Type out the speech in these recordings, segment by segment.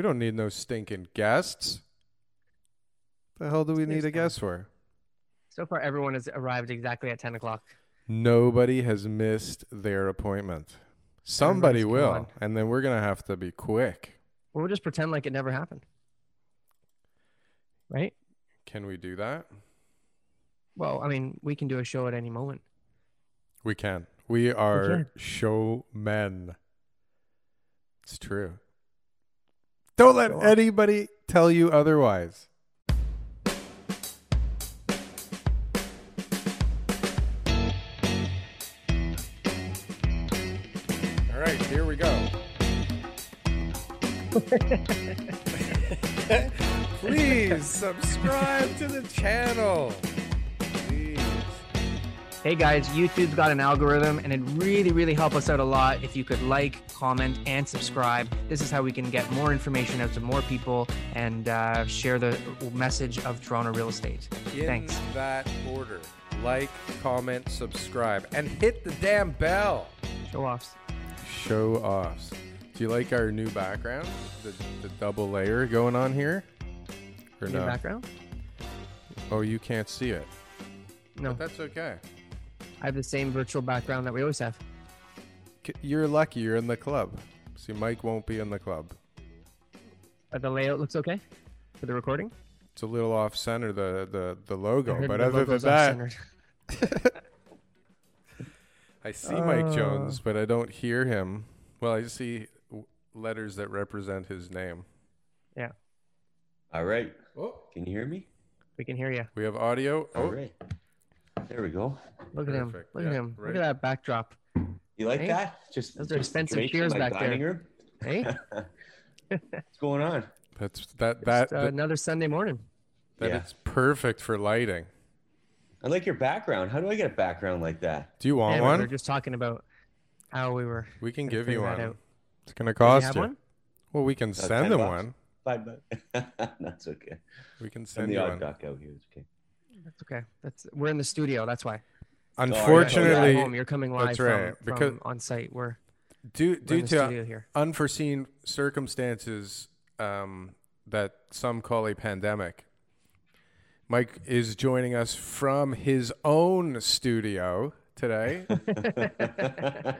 We don't need no stinking guests. The hell do we need a guest for? So far, everyone has arrived exactly at 10 o'clock. Nobody has missed their appointment. Somebody Everybody's will, gone. and then we're gonna have to be quick. We'll just pretend like it never happened. Right? Can we do that? Well, I mean, we can do a show at any moment. We can. We are showmen. It's true. Don't let anybody tell you otherwise. All right, here we go. Please subscribe to the channel. Hey guys, YouTube's got an algorithm and it really, really help us out a lot if you could like, comment, and subscribe. This is how we can get more information out to more people and uh, share the message of Toronto real estate. In Thanks. that order. Like, comment, subscribe, and hit the damn bell. Show offs. Show offs. Do you like our new background? The, the double layer going on here? Or New no? background? Oh, you can't see it. No, But that's okay. I have the same virtual background that we always have. You're lucky you're in the club. See, Mike won't be in the club. Uh, the layout looks okay for the recording. It's a little off center, the, the, the logo. But the other than that. I see Mike Uh. Jones, but I don't hear him. Well, I see w- letters that represent his name. Yeah, All right. Oh, Can you hear me? we can hear you. we have audio. All Oh, right. There we go. Look at him. Perfect. Look Yeah, at him. right. Look at that backdrop. You like Hey, that? Just those are just expensive information chairs in back there. dining room? Hey, What's going on? that's that that Just, uh, that, another Sunday morning. that Yeah. it's perfect for lighting. I like your background. How do I get a background like that? Do you want Yeah, we one? were just talking about how we were. we can give you figure that one. out. It's gonna Do you cost have you. one? Well, we can send 10 them bucks? one. Five bucks. That's okay. We can I'm send the you odd one. duck out here. It's okay. That's okay. That's we're in the studio. That's why. Unfortunately, at home. You're coming live that's from, right, from because- on site. We're, due we're due in the studio to here. unforeseen circumstances um, that some call a pandemic, Mike is joining us from his own studio today.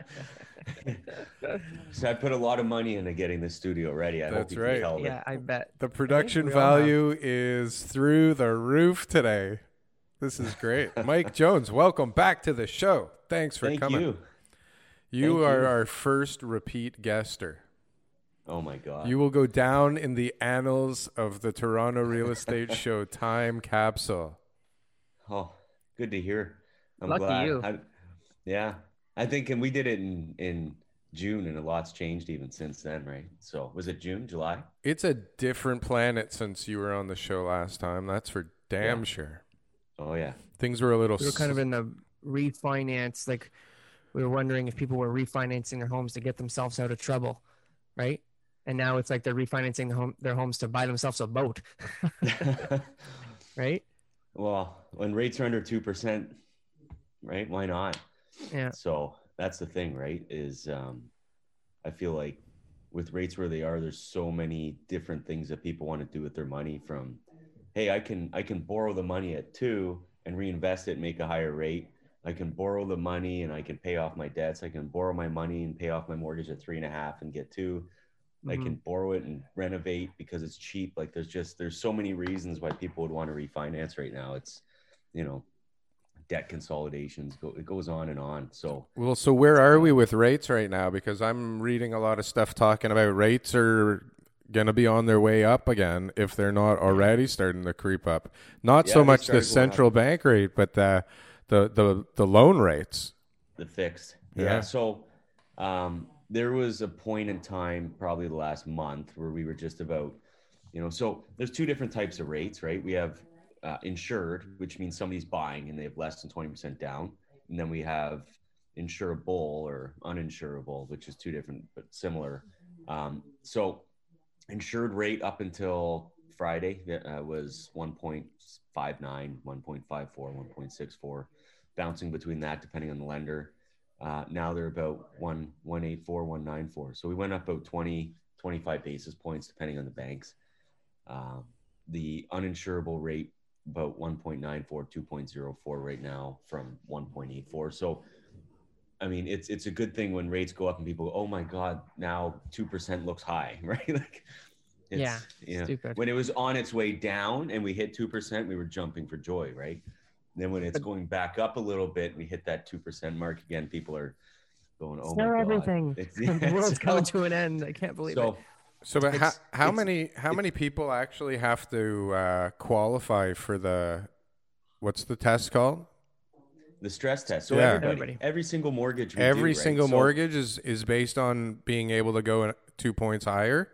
So I put a lot of money into getting the studio ready. I That's hope you right. can tell Yeah, I bet. The production we all have. value is through the roof today. This is great. Mike Jones, welcome back to the show. Thanks for Thank coming. you. You Thank are you. our first repeat guester. Oh my god. You will go down in the annals of the Toronto Real Estate Show time capsule. Oh, good to hear. I'm Lucky glad. you. I, yeah, I think, and we did it in in June, and a lot's changed even since then, right? So was it June, July? It's a different planet since you were on the show last time. That's for damn Yeah. sure. Oh yeah. Things were a little. We were kind of in the refinance. Like we were wondering if people were refinancing their homes to get themselves out of trouble, right? And now it's like they're refinancing their home their homes to buy themselves a boat, right? well, when rates are under two percent, right? Why not? Yeah. So that's the thing, right? Is um, I feel like with rates where they are, there's so many different things that people want to do with their money. From, hey, I can I can borrow the money at two and reinvest it, and make a higher rate. I can borrow the money and I can pay off my debts. I can borrow my money and pay off my mortgage at three and a half and get 2 I Mhm. can borrow it and renovate because it's cheap. Like there's just there's so many reasons why people would want to refinance right now. It's you know debt consolidations go it goes on and on. So Well, so where are we with rates right now? Because I'm reading a lot of stuff talking about rates are going to be on their way up again if they're not already starting to creep up. Not Yeah, so much the central bank rate, but the the the, the loan rates. the fixed. Yeah. Yeah. So um there was a point in time, probably the last month, where we were just about, you know, so there's two different types of rates, right? We have uh, insured, which means somebody's buying and they have less than 20% down. And then we have insurable or uninsurable, which is two different but similar. Um, so insured rate up until Friday uh, was 1.59, 1.54, 1.64, bouncing between that depending on the lender. Uh, now they're about 1, 184, 194. So we went up about 20, 25 basis points depending on the banks. Uh, the uninsurable rate about 1.94, 2.04 right now from 1.84. So I mean, it's it's a good thing when rates go up and people go, "Oh my God, now two percent looks high," right? like, it's, yeah, you know, stupid. when it was on its way down and we hit two percent, we were jumping for joy, right? And then when it's going back up a little bit, we hit that two percent mark again. People are going, "Oh my God, everything! yeah, the world's so, coming to an end. I can't believe so, it." So, but how, how many how many people actually have to uh, qualify for the what's the test called? The stress test. So Yeah. everybody, Everybody. every single mortgage, we Every do, right? single So, mortgage is is based on being able to go two points higher.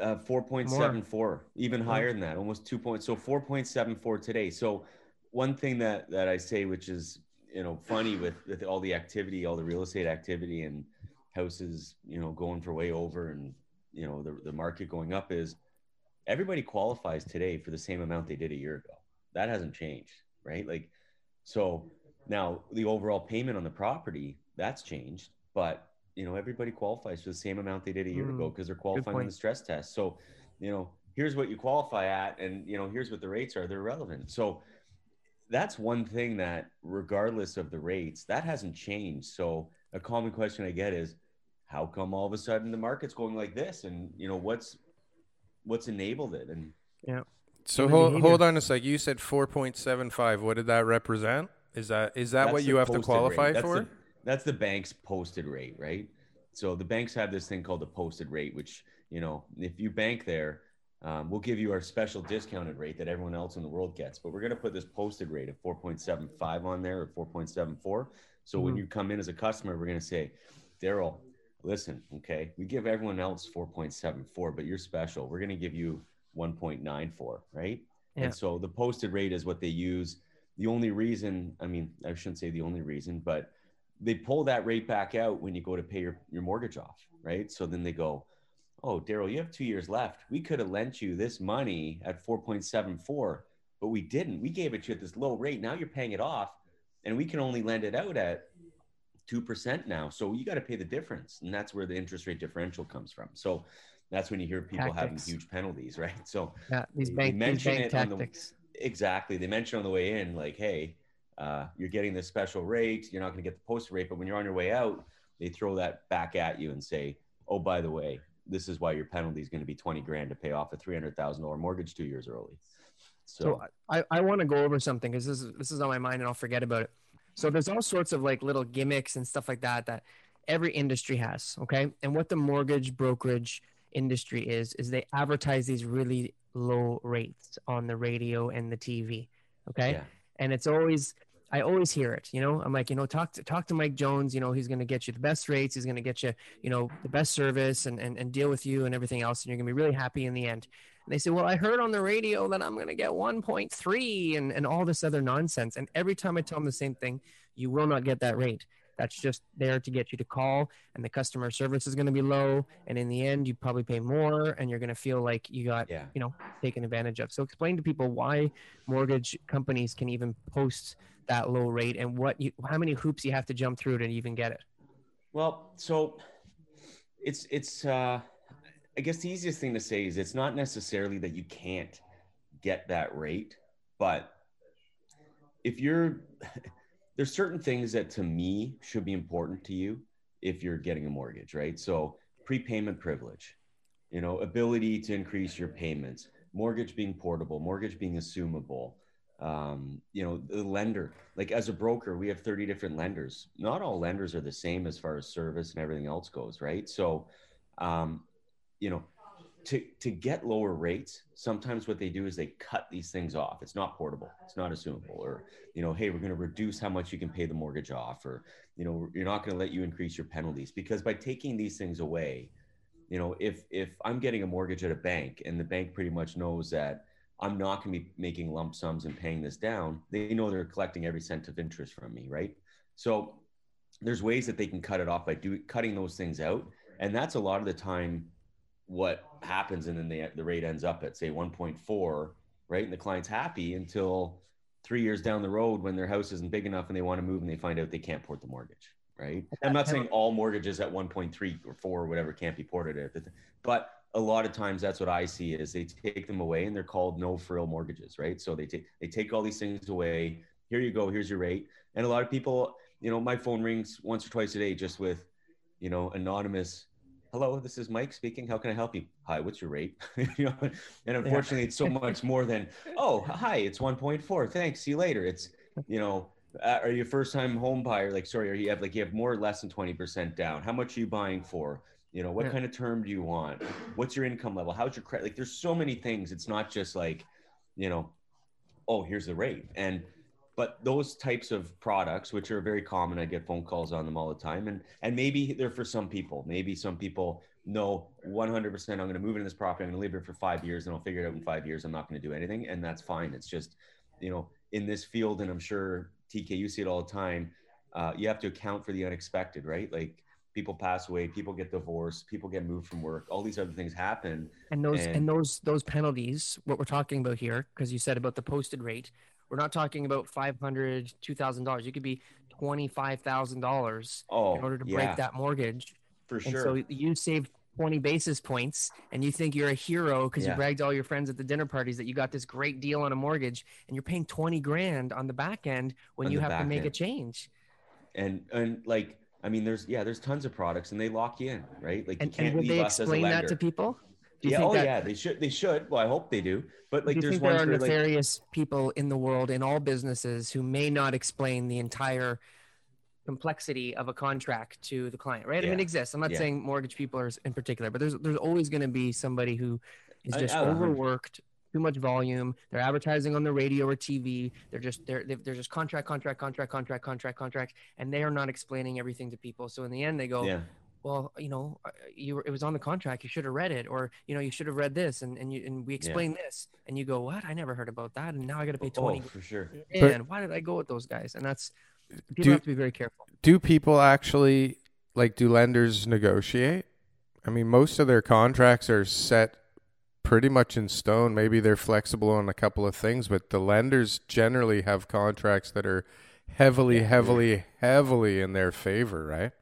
uh, four point seven four, even higher than that, almost two points. So four point seven four today. So one thing that that I say, which is you know funny with with all the activity, all the real estate activity, and houses, you know, going for way over, and you know the the market going up, is everybody qualifies today for the same amount they did a year ago. That hasn't changed, right? Like so now the overall payment on the property that's changed, but you know everybody qualifies for the same amount they did a year Mm, ago because they're qualifying on the stress test. So you know here's what you qualify at, and you know here's what the rates are. They're relevant. So that's one thing that regardless of the rates that hasn't changed. So a common question I get is how come all of a sudden the market's going like this, and you know what's what's enabled it and yeah So hold, hold on a sec. You said four point seven five. What did that represent? Is that is that That's what you have to qualify. That's for? The, that's the bank's posted rate, right? So the banks have this thing called the posted rate, which you know, if you bank there, um, we'll give you our special discounted rate that everyone else in the world gets. But we're going to put this posted rate of 4.75 on there or 4.74. So when Mhm. you come in as a customer, we're going to say, Daryl, listen, okay, we give everyone else 4.74, but you're special. We're going to give you 1.94, right? Yeah. And so the posted rate is what they use. The only reason, I mean, I shouldn't say the only reason, but they pull that rate back out when you go to pay your, your mortgage off, right? So then they go, oh, Daryl, you have two years left. We could have lent you this money at 4.74, but we didn't. We gave it to you at this low rate. Now you're paying it off, and we can only lend it out at 2% now. So you got to pay the difference. And that's where the interest rate differential comes from. So that's when you hear people having huge penalties, right? So Yeah, these bank, these bank it on the- tactics. Exactly. They mention on the way in, like, hey, uh, you're getting this special rate. You're not going to get the posted rate. But when you're on your way out, they throw that back at you and say, oh, by the way, this is why your penalty is going to be 20 grand to pay off a $300,000 mortgage two years early. So, So I, I want to go over something because this is this is on my mind and I'll forget about it. So there's all sorts of like little gimmicks and stuff like that that every industry has. Okay, and what the mortgage brokerage industry is is they advertise these really low rates on the radio and the TV. Okay, yeah. and it's always I always hear it. You know, I'm like, you know, talk to talk to Mike Jones. You know, he's going to get you the best rates. He's going to get you, you know, the best service and, and and deal with you and everything else, and you're going to be really happy in the end. And they say, well, I heard on the radio that I'm going to get 1.3 and and all this other nonsense. And every time I tell them the same thing, you will not get that rate. That's just there to get you to call, and the customer service is going to be low. And in the end, you probably pay more, and you're going to feel like you got Yeah. you know taken advantage of. So explain to people why mortgage companies can even post that low rate and what you how many hoops you have to jump through to even get it. Well, so it's it's uh I guess the easiest thing to say is it's not necessarily that you can't get that rate, but if you're there's certain things that to me should be important to you if you're getting a mortgage, right? So prepayment privilege, you know, ability to increase your payments, mortgage being portable, mortgage being assumable, um, you know, the lender. Like as a broker, we have 30 different lenders. Not all lenders are the same as far as service and everything else goes, right? So, um, you know, to to get lower rates, sometimes what they do is they cut these things off. It's not portable. It's not assumable. Or you know, hey, we're going to reduce how much you can pay the mortgage off, or you know, you're not going to let you increase your penalties because by taking these things away, you know, if if I'm getting a mortgage at a bank and the bank pretty much knows that I'm not going to be making lump sums and paying this down, they know they're collecting every cent of interest from me, right? So there's ways that they can cut it off by do cutting those things out, and that's a lot of the time what happens and then the, the rate ends up at say 1.4 right? And the client's happy until three years down the road when their house isn't big enough and they want to move and they find out they can't port the mortgage right? I'm not saying all mortgages at 1.3 or 4 or whatever can't be ported at but a lot of times that's what i see is they take them away and they're called no frill mortgages right? So they take they take all these things away. Here you go here's your rate. And a lot of people you know my phone rings once or twice a day just with you know anonymous hello, this is Mike speaking. How can I help you? Hi, what's your rate? you know, and unfortunately, yeah. it's so much more than, oh, hi, it's 1.4. Thanks. See you later. It's, you know, uh, are you a first time home buyer? Like, sorry, are you have like, you have more or less than 20% down? How much are you buying for? You know, what yeah. kind of term do you want? What's your income level? How's your credit? Like, there's so many things. It's not just like, you know, oh, here's the rate. And, but those types of products which are very common i get phone calls on them all the time and and maybe they're for some people. Maybe some people know 100% i'm going to move into this property i'm going to live here for five years and i'll figure it out in five years i'm not going to do anything and that's fine. It's just you know in this field and i'm sure tk you see it all the time uh, you have to account for the unexpected right? Like people pass away people get divorced people get moved from work all these other things happen and those and, and those those penalties what we're talking about here because you said about the posted rate we're not talking about five hundred, two thousand dollars. You could be twenty five thousand dollars oh, in order to yeah. break that mortgage. For and sure. So you saved 20 basis points and you think you're a hero because yeah. you bragged all your friends at the dinner parties that you got this great deal on a mortgage and you're paying 20 grand on the back end when on you have to make end. a change. And and like I mean there's yeah, there's tons of products and they lock you in, right? Like and, you can't and leave they us explain as a that to people? Yeah, oh that, yeah, they should. They should. Well, I hope they do. But like, do there's there are nefarious like, people in the world in all businesses who may not explain the entire complexity of a contract to the client, right? Yeah. I mean, it exists. I'm not Yeah. saying mortgage people are in particular, but there's there's always going to be somebody who is just I- overworked, too much volume. They're advertising on the radio or TV. They're just they're they're they're just contract, contract, contract, contract, contract, contract, and they are not explaining everything to people. So in the end, they go, yeah, well, you know, uh, you were, it was on the contract. You should have read it, or you know, you should have read this, and and you and we explained this, and you go, what? I never heard about that, and now I got to pay twenty. oh, for sure. And why did I go with those guys? And that's people Do- have to be very careful. do people actually like do lenders negotiate? I mean, most of their contracts are set pretty much in stone. Maybe they're flexible on a couple of things, but the lenders generally have contracts that are heavily, heavily, heavily in their favor, right?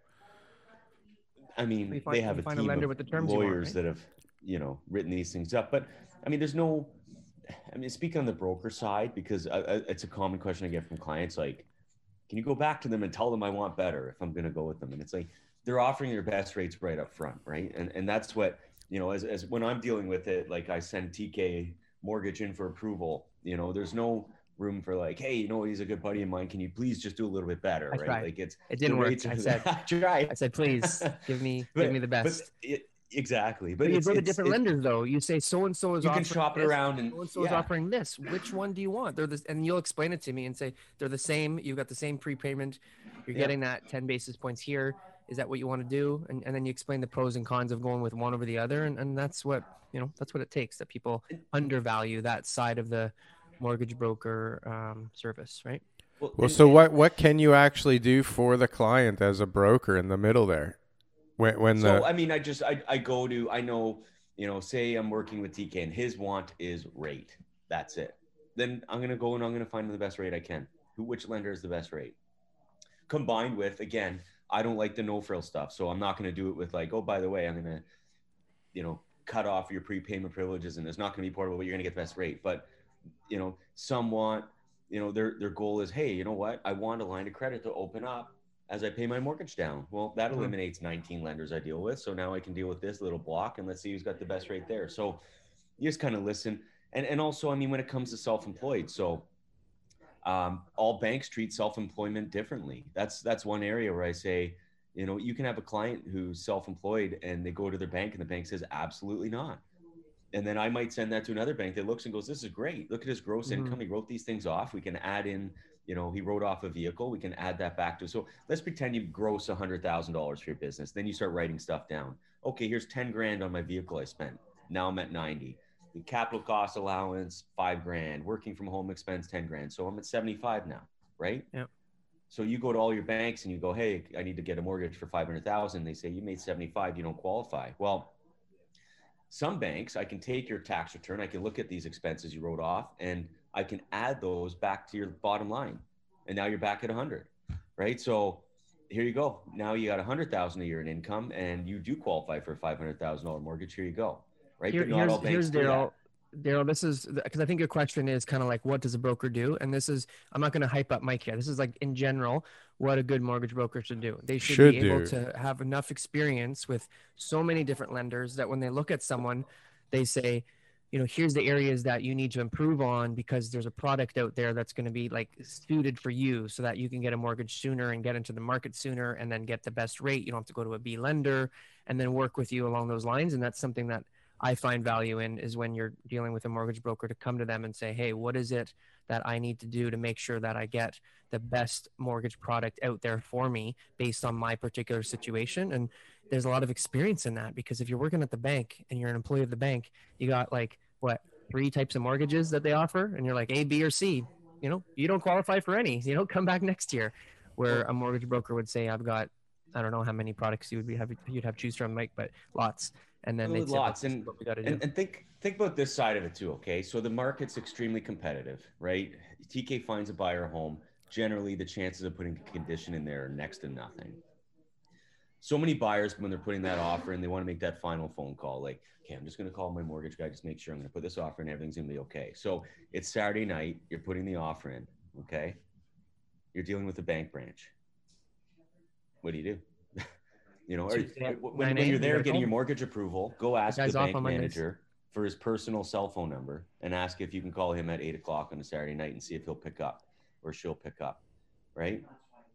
I mean, find- they have a find a team lender of with the terms you want, lawyers right? that have, you know, written these things up. But I mean, there's no. I mean, speak on the broker side because it's a common question I get from clients. Like, can you go back to them and tell them I want better if I'm going to go with them? And it's like they're offering their best rates right up front, right? And and that's what you know. As as when I'm dealing with it, like I send TK mortgage in for approval. You know, there's no room for like, hey, you know, he's a good buddy of mine. Can you please just do a little bit better, right? Like it's It didn't work. I said- try. I said, please give me But- give me the best. it- exactly. But But you it's- go to different it- lenders though. You say so and so is You can offering shop it this, around and- so and so is offering this. Which one do you want? They're the and you'll explain it to me and say they're the same. You've got the same prepayment. You're Yeah. getting that 10 basis points here. Is that what you want to do? And, and then you explain the pros and cons of going with one over the other. And, and that's what you know. That's what it takes. That people undervalue that side of the mortgage broker um, service, right? Well, and- so and- what what can you actually do for the client as a broker in the middle there? When when So the I mean, I just I, I go to I know you know say I'm working with TK and his want is rate. That's it. Then I'm gonna go and I'm gonna find the best rate I can. Who which lender is the best rate? Combined with again, I don't like the no frill stuff, so I'm not gonna do it with like oh by the way I'm gonna you know cut off your prepayment privileges and it's not gonna be portable, but you're gonna get the best rate. But you know some want you know their their goal is hey you know what I want a line of credit to open up as I pay my mortgage down. Well, that Mhm. eliminates 19 lenders I deal with. So now I can deal with this little block and let's see who's got the best rate there. So you just kind of listen. And, and also, I mean, when it comes to self-employed, so um, all banks treat self-employment differently. That's, that's one area where I say, you know, you can have a client who's self-employed and they go to their bank and the bank says, absolutely not. And then I might send that to another bank that looks and goes, "This is great. Look at his gross Mhm. income. He wrote these things off. We can add in, you know, he wrote off a vehicle. We can add that back to. So let's pretend you gross hundred thousand dollars for your business. Then you start writing stuff down. Okay, here's ten grand on my vehicle I spent. Now I'm at ninety. The capital cost allowance five grand. Working from home expense ten grand. So I'm at seventy five now, right? Yep. So you go to all your banks and you go, "Hey, I need to get a mortgage for five hundred thousand. They say you made seventy five. You don't qualify. Well some banks, I can take your tax return, I can look at these expenses you wrote off, and I can add those back to your bottom line. And now you're back at 100, right? So here you go. Now you got 100,000 a year in income, and you do qualify for a $500,000 mortgage. Here you go, right? Here- but not here's, all banks here's do that. Daryl. Daryl, this is because I think your question is kind of like, what does a broker do? And this is, I'm not going to hype up Mike here. This is like in general, what a good mortgage broker should do. They should, Should be able to have enough experience with so many different lenders that when they look at someone, they say, you know, here's the areas that you need to improve on because there's a product out there that's going to be like suited for you so that you can get a mortgage sooner and get into the market sooner and then get the best rate. You don't have to go to a B lender and then work with you along those lines. And that's something that I find value in is when you're dealing with a mortgage broker to come to them and say, hey, what is it that I need to do to make sure that I get the best mortgage product out there for me based on my particular situation? And there's a lot of experience in that because if you're working at the bank and you're an employee of the bank, you got like what three types of mortgages that they offer, and you're like A, B, or C. You know, you don't qualify for any. You know, come back next year. Where a mortgage broker would say, I've got, I don't know how many products you would be have you'd have choose from, Mike, but lots. And then lots, and- what we do. And, and think think about this side of it too. Okay, so the market's extremely competitive, right? TK finds a buyer home. Generally, the chances of putting a condition in there are next to nothing. So many buyers, when they're putting that offer and they want to make that final phone call. Like, okay, I'm just going to call my mortgage guy, just make sure I'm going to put this offer and Everything's going to be okay. So it's Saturday night. You're putting the offer in. Okay, you're dealing with the bank branch. What do you do? You know, or, when, when you're there getting your mortgage approval, go ask the, off bank manager for his personal cell phone number and ask if you can call him at eight o'clock on a Saturday night and see if he'll pick up or she'll pick up. Right?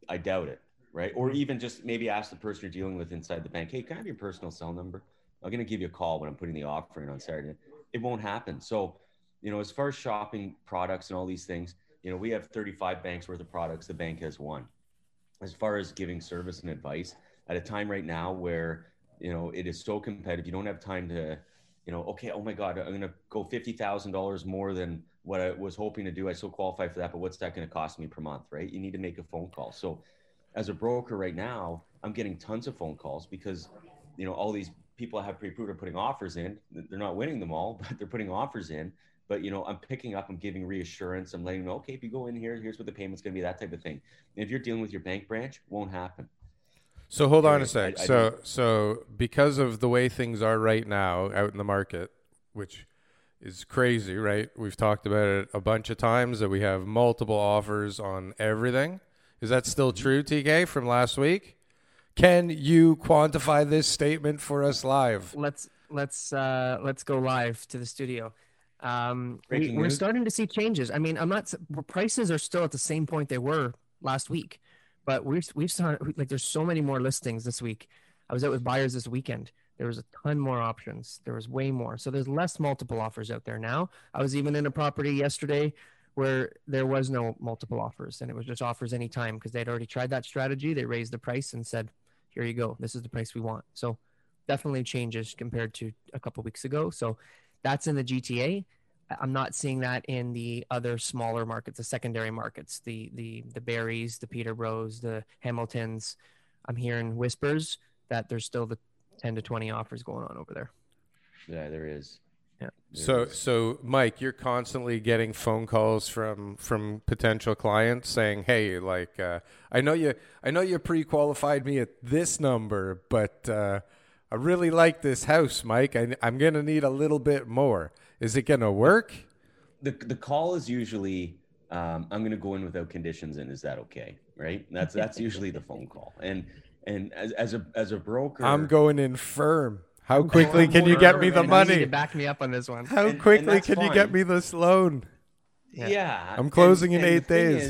I doubt it. Right? Or even just maybe ask the person you're dealing with inside the bank, hey, can I have your personal cell number? I'm going to give you a call when I'm putting the offer in on Saturday. It won't happen. So, you know, as far as shopping products and all these things, you know, we have 35 banks worth of products. The bank has one. As far as giving service and advice, at a time right now where you know it is so competitive, you don't have time to, you know, okay, oh my God, I'm going to go fifty thousand dollars more than what I was hoping to do. I still qualify for that, but what's that going to cost me per month, right? You need to make a phone call. So, as a broker right now, I'm getting tons of phone calls because, you know, all these people I have pre-approved are putting offers in. They're not winning them all, but they're putting offers in. But you know, I'm picking up, I'm giving reassurance, I'm letting them know, okay, if you go in here, here's what the payment's going to be, that type of thing. And if you're dealing with your bank branch, won't happen. So hold on a sec. I so don't- so because of the way things are right now out in the market, which is crazy, right? We've talked about it a bunch of times that we have multiple offers on everything. Is that still Mm-hmm. true, TK, from last week? Can you quantify this statement for us live? let's let's uh let's go live to the studio um we, we're starting to see changes i mean i'm not prices are still at the same point they were last week but we've we've started like there's so many more listings this week. I was out with buyers this weekend. There was a ton more options. There was way more. So there's less multiple offers out there now. I was even in a property yesterday where there was no multiple offers and it was just offers anytime because they'd already tried that strategy. They raised the price and said here you go. This is the price we want. So definitely changes compared to a couple weeks ago. So that's in the GTA. I- I'm not seeing that in the other smaller markets, the secondary markets, the the the Barries, the Peterboroughs, the Hamiltons. I'm hearing whispers that there's still the 10 to 20 offers going on over there. Yeah, there is. Yeah. There So is. so Mike, you're constantly getting phone calls from from potential clients saying, "Hey, like uh, I know you I know you pre-qualified me at this number, but uh, I really like this house, Mike. I, I'm going to need a little bit more. Is it going to work?" the the call is usually um, I'm going to go in without conditions, and is that okay? Right? That's that's usually the phone call. And and as, as a as a broker, I'm going in firm. How quickly can you get me the and You money? back me up on this one. How and- and quickly that's can you get me this loan? Yeah. Yeah, I'm closing in the eight days.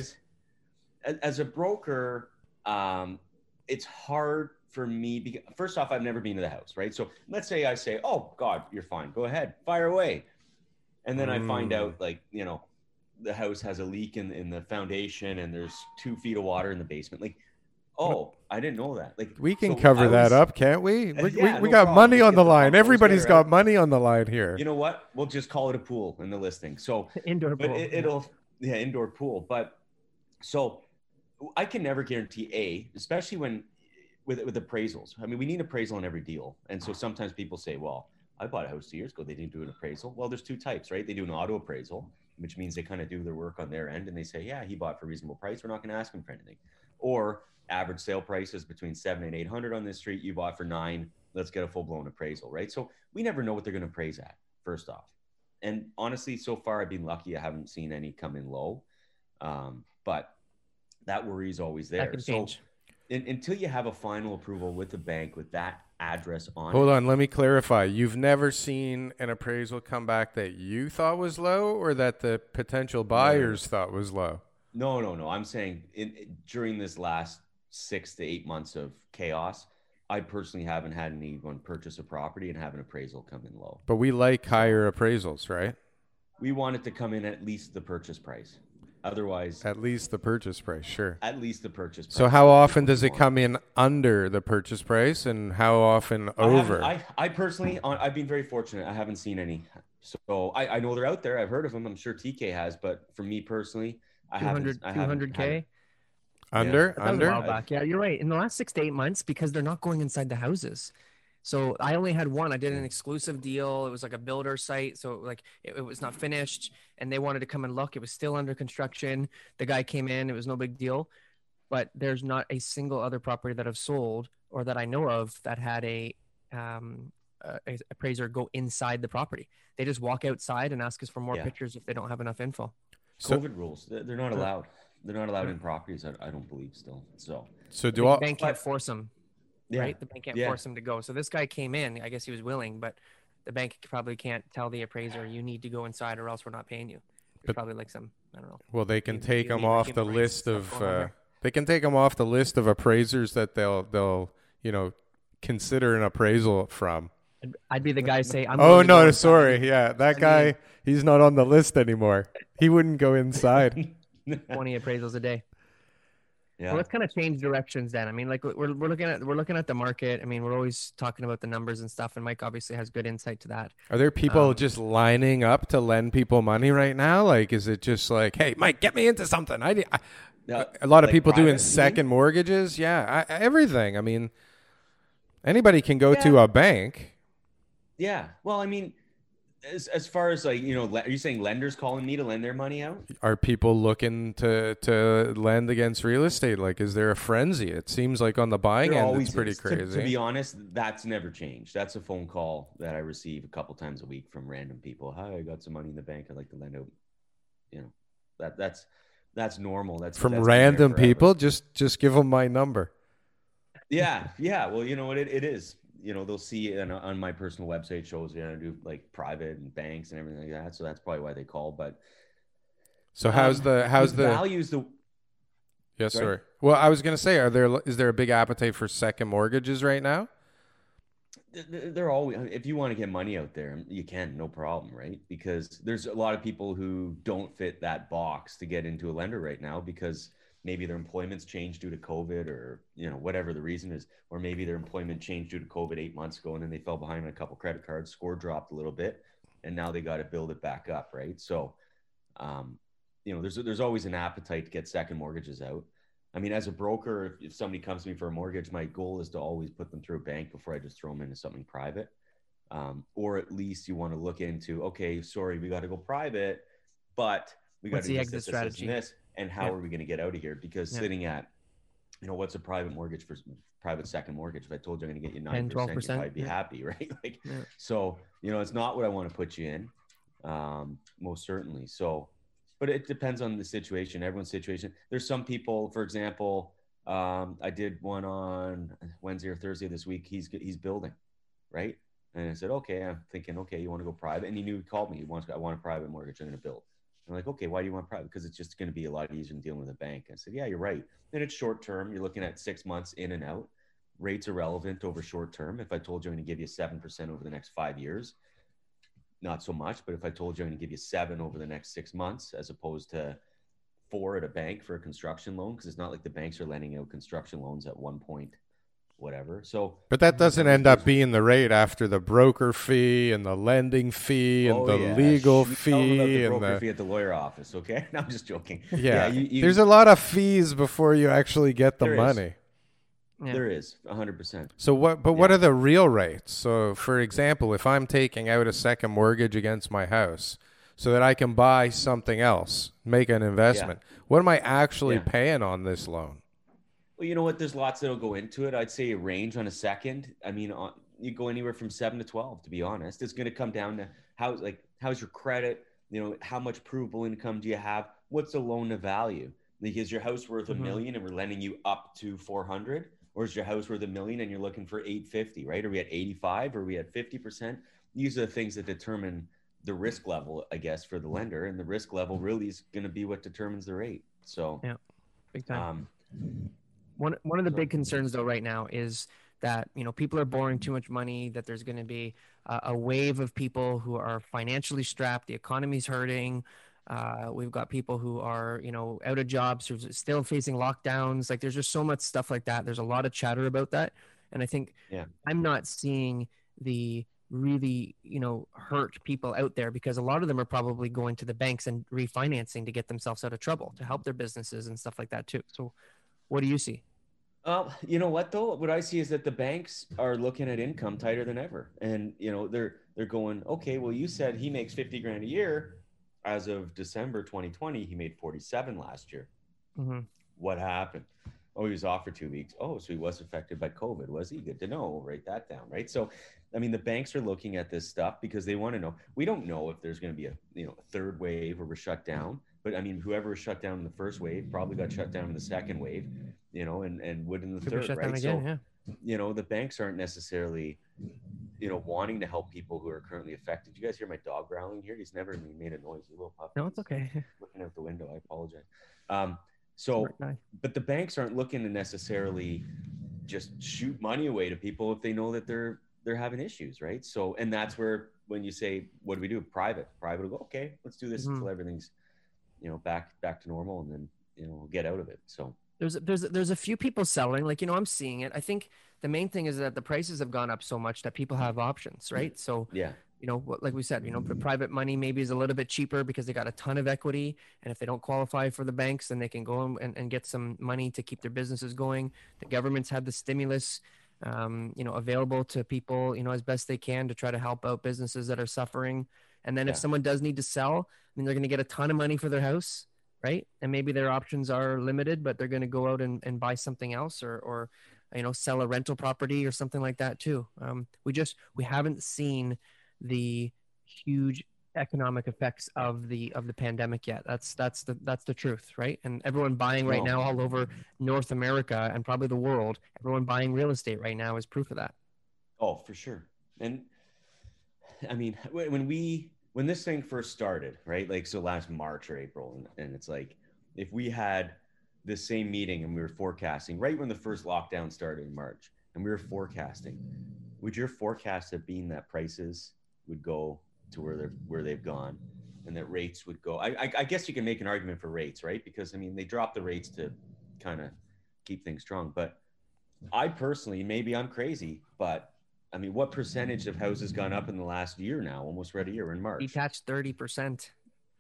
is, as a broker, um, it's hard for me, because, first off, I've never been to the house, right? So let's say I say, "Oh God, you're fine. Go ahead, fire away," and then I find Mm. out, like you know, the house has a leak in in the foundation, and there's two feet of water in the basement. Like, oh, I didn't know that. Like, We can so cover I that up, can't we? We, Yeah, we, we no got problem. money on the the line. compost Everybody's there, got right? money on the line here. You know what? We'll just call it a pool in the listing. So Indoor but pool. it, it'll yeah indoor pool but so i can never guarantee a especially when with with appraisals. I mean we need appraisal on every deal. And so sometimes people say well i bought a house two years ago. They didn't do an appraisal. Well there's two types right? They do an auto appraisal which means they kind of do their work on their end and they say yeah he bought for a reasonable price. We're not going to ask him for anything. Or average sale price is between seven and eight hundred on this street. You bought for nine. Let's get a full-blown appraisal right? So we never know what they're going to appraise at first off. And honestly, so far I've been lucky. I haven't seen any come in low, um, but that worry is always there. So change. In, until you have a final approval with the bank with that address on, Hold it, on, let me clarify. You've never seen an appraisal come back that you thought was low or that the potential buyers thought was low? no, no, no. I'm saying in, during this last six to eight months of chaos, I personally haven't had anyone purchase a property and have an appraisal come in low. But we like higher appraisals, right? We want it to come in at least the purchase price. Otherwise, at, At least the purchase price, sure. At least the purchase price. So how often does it come in under the purchase price and how often over? I, I personally, I've been very fortunate. I haven't seen any. So I, I know they're out there. I've heard of them. I'm sure TK has, but for me personally, I haven't. I haven't- 200K. haven't- under? That was a Under? while back. Yeah, you're right. In the last six to eight months, because they're not going inside the houses. So I only had one. I did an exclusive deal. It was like a builder site, so like it, it was not finished, and they wanted to come and look. It was still under construction. The guy came in. It was no big deal, but there's not a single other property that I've sold or that I know of that had a um, a, a appraiser go inside the property. They just walk outside and ask us for more Yeah. pictures if they don't have enough info. So- COVID rules. They're they're not allowed. They're not allowed in properties. I, I don't believe still. So So do all bank can't force them. Yeah, right? The bank can't Yeah. force him to go. So this guy came in. I guess he was willing, but the bank probably can't tell the appraiser you need to go inside or else we're not paying you. There's But- probably like some I don't know. Well, they can Human- take them human- off the list of. Uh, they can take them off the list of appraisers that they'll they'll you know consider an appraisal from. I'd, I'd be the guy say, "I'm." oh willing to go no, inside." sorry, yeah, that I guy mean- he's not on the list anymore. He wouldn't go inside. Twenty appraisals a day. Yeah. Well, let's kind of change directions then. I mean, like we're, we're looking at we're looking at the market. I mean, we're always talking about the numbers and stuff, and Mike obviously has good insight to that. Are there people Um, just lining up to lend people money right now? Like, is it just like, hey, Mike, get me into something? I, need- I Yeah, a lot of people private, doing you second mortgages. Yeah, I, everything. I mean, anybody can go to a bank. Yeah. Well, I mean, as as far as like you know, are you saying lenders calling me to lend their money out? Are people looking to to lend against real estate? Like, is there a frenzy? It seems like on the buying There end, it's pretty is. To- To, be honest, that's never changed. That's a phone call that I receive a couple times a week from random people. Hi, I got some money in the bank. I'd like to lend out. You know, that that's that's normal. That's From that's random people, just just give them my number. Yeah, yeah. Well, you know what it, it is. You know, they'll see on, on my personal website shows you know, I do like private and banks and everything like that. So that's probably why they call. But So how's um, the how's the values the yes sorry? sorry. Well, I was gonna say, are there is there a big appetite for second mortgages right now? th- th- they're always if you want to get money out there you can no problem right because there's a lot of people who don't fit that box to get into a lender right now because maybe their employment's changed due to covid or you know whatever the reason is or maybe their employment changed due to covid eight months ago and then they fell behind on a couple credit cards score dropped a little bit and now they got to build it back up right so um you know there's there's always an appetite to get second mortgages out I mean, as a broker, if, if somebody comes to me for a mortgage, my goal is to always put them through a bank before I just throw them into something private. Um, or at least you want to look into, okay, sorry, we got to go private, but we got to do this, this, this, and strategy? this, and how Yeah. are we going to get out of here? Because Yeah. sitting at, you know, what's a private mortgage for private second mortgage? If I told you I'm going to get you 10, nine percent, I'd be yeah. happy, right? like, so you know, it's not what I want to put you in, um, most certainly. So, but it depends on the situation, everyone's situation. There's some people, for example, um, I did one on Wednesday or Thursday this week. He's he's building, right? And I said, okay. I'm thinking, okay, you want to go private? And he knew he called me. He wants, I want a private mortgage. I'm going to build. Like, okay, why do you want private? Because it's just going to be a lot easier than dealing with a bank. I said, yeah, you're right. And it's short term. You're looking at six months in and out. rates are relevant over short term. If I told you I'm going to give you 7% over the next five years, not so much. But if I told you I'm going to give you seven over the next six months, as opposed to four at a bank for a construction loan, because it's not like the banks are lending out construction loans at one point, whatever. So, But that doesn't end up being the rate after the broker fee and the lending fee and Oh, the yeah. legal Shh, tell them about fee the and broker the fee at the lawyer office. Okay, no, I'm just joking. yeah. you- you- There's a lot of fees before you actually get the There is. money. Yeah. There is 100. percent So what? But what are the real rates? So, for example, if I'm taking out a second mortgage against my house so that I can buy something else, make an investment, what am I actually Yeah. paying on this loan? Well, you know what? There's lots that'll go into it. I'd say a range on a second. I mean, on, you go anywhere from seven to twelve. To be honest, it's going to come down to how like how's your credit. You know, how much provable income do you have? What's the loan to value? Like, is your house worth a Mhm. million and we're lending you up to four hundred, or is your house worth a million and you're looking for eight fifty? Right? Are we at eighty five? Are we at fifty percent? These are the things that determine the risk level, I guess, for the lender, and the risk level really is going to be what determines the rate. So, Yeah. Big time. um, One one of the big concerns though right now is that you know people are borrowing too much money. That there's going to be a, a wave of people who are financially strapped. The economy's hurting. Uh, we've got people who are you know out of jobs, who's still facing lockdowns. Like there's just so much stuff like that. There's a lot of chatter about that, and I think Yeah. I'm not seeing the really you know hurt people out there because a lot of them are probably going to the banks and refinancing to get themselves out of trouble to help their businesses and stuff like that too. So, what do you see? Um, you know what though? What I see is that the banks are looking at income tighter than ever, and you know they're they're going, okay, well you said he makes fifty grand a year. As of December 2020, he made 47 last year. Mm-hmm. What happened? Oh, he was off for two weeks. Oh, so he was affected by COVID, was he? Good to know. We'll write that down, right? So, I mean, the banks are looking at this stuff because they want to know. We don't know if there's going to be a you know a third wave or we're shut down, but I mean, whoever was shut down in the first wave probably got shut down in the second wave, you know, and and would in the Could third, shut right? down again. so, yeah. you know the banks aren't necessarily you know wanting to help people who are currently affected you guys hear my dog growling here he's never made a noise a little pup No, it's okay. looking out the window i apologize um so but the banks aren't looking to necessarily just shoot money away to people if they know that they're they're having issues right so and that's where when you say what do we do private private will go okay let's do this Mhm. until everything's you know back back to normal and then you know we'll get out of it so There's there's there's a few people selling. Like you know, I'm seeing it. I think the main thing is that the prices have gone up so much that people have options, right? So yeah you know, like we said, you know, the private money maybe is a little bit cheaper because they got a ton of equity, and if they don't qualify for the banks, then they can go and, and get some money to keep their businesses going. The government's had the stimulus, um, you know, available to people, you know, as best they can to try to help out businesses that are suffering. And then if someone does need to sell, I mean, they're going to get a ton of money for their house, right? And maybe their options are limited, but they're going to go out and, and buy something else or, or, you know, sell a rental property or something like that too. Um, we just, we haven't seen the huge economic effects of the of the pandemic yet that's that's the that's the truth right and everyone buying right No. now all over north america and probably the world everyone buying real estate right now is proof of that Oh, for sure. And I mean, when we when this thing first started, right? Like so last March or April, and, and it's like if we had the same meeting and we were forecasting right when the first lockdown started in March, and we were forecasting, would your forecast have been that prices would go to where they're where they've gone, and that rates would go? I, I, I guess you can make an argument for rates, right? Because I mean, they dropped the rates to kind of keep things strong, but I personally, maybe I'm crazy, but I mean, what percentage of houses gone up in the last year now? Almost ready a year in March, detached 30%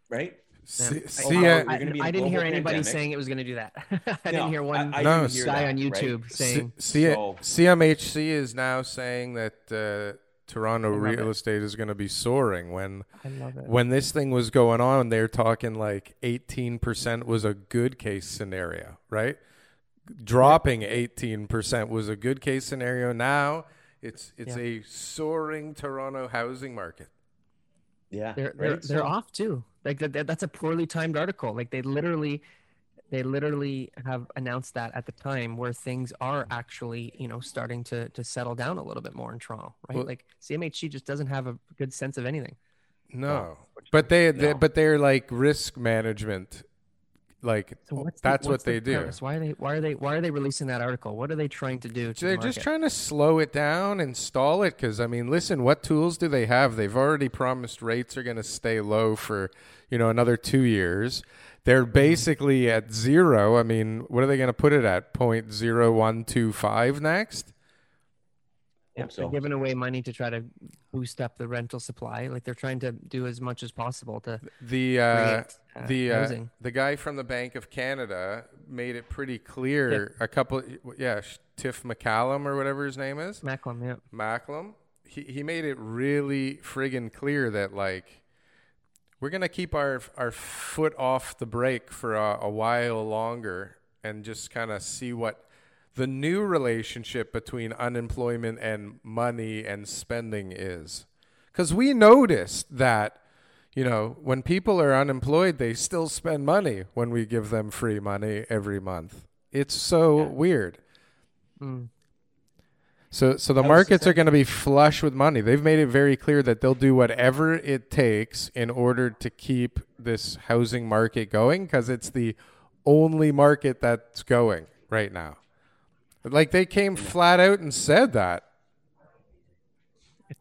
right? See, Yeah. see Oh, uh, wow. I, You're gonna be in I a didn't hear anybody pandemic. saying it was going to do that i No, didn't hear one I, I No, didn't hear guy that, on right? youtube saying C- So- CMHC is now saying that uh, Toronto real it. estate is going to be soaring. When i love it when this thing was going on, they're talking like 18% was a good case scenario, right? Dropping 18% was a good case scenario. Now it's it's Yeah. a soaring Toronto housing market. Yeah, they're they're, right? they're So- off too like that, that- that's a poorly timed article like they literally they literally have announced that at the time where things are actually you know starting to to settle down a little bit more in toronto right Well- like cmhc just doesn't have a good sense of anything No, but they, they No. but they're like risk management like So the- that's what's what they the do. Why are they why are they why are they releasing that article? What are they trying to do? To So they're the just trying to slow it down and stall it because I mean, listen, what tools do they have? They've already promised rates are going to stay low for you know another two years. They're Mm-hmm. basically at zero. I mean, what are they going to put it at? Point zero one two five next. Yeah, Hope they're so. giving away money to try to boost up the rental supply. Like they're trying to do as much as possible to The uh, create uh, the uh, the guy from the Bank of Canada made it pretty clear. A couple, yeah, Tiff McCallum or whatever his name is. Macklem, yeah. Macklem, he, he made it really friggin' clear that like we're gonna keep our our foot off the brake for a, a while longer and just kind of see what the new relationship between unemployment and money and spending is. Because we noticed that, you know, when people are unemployed, they still spend money when we give them free money every month. It's so weird. Mm. So, so the markets are going to be flush with money. They've made it very clear that they'll do whatever it takes in order to keep this housing market going because it's the only market that's going right now. Like they came flat out and said that.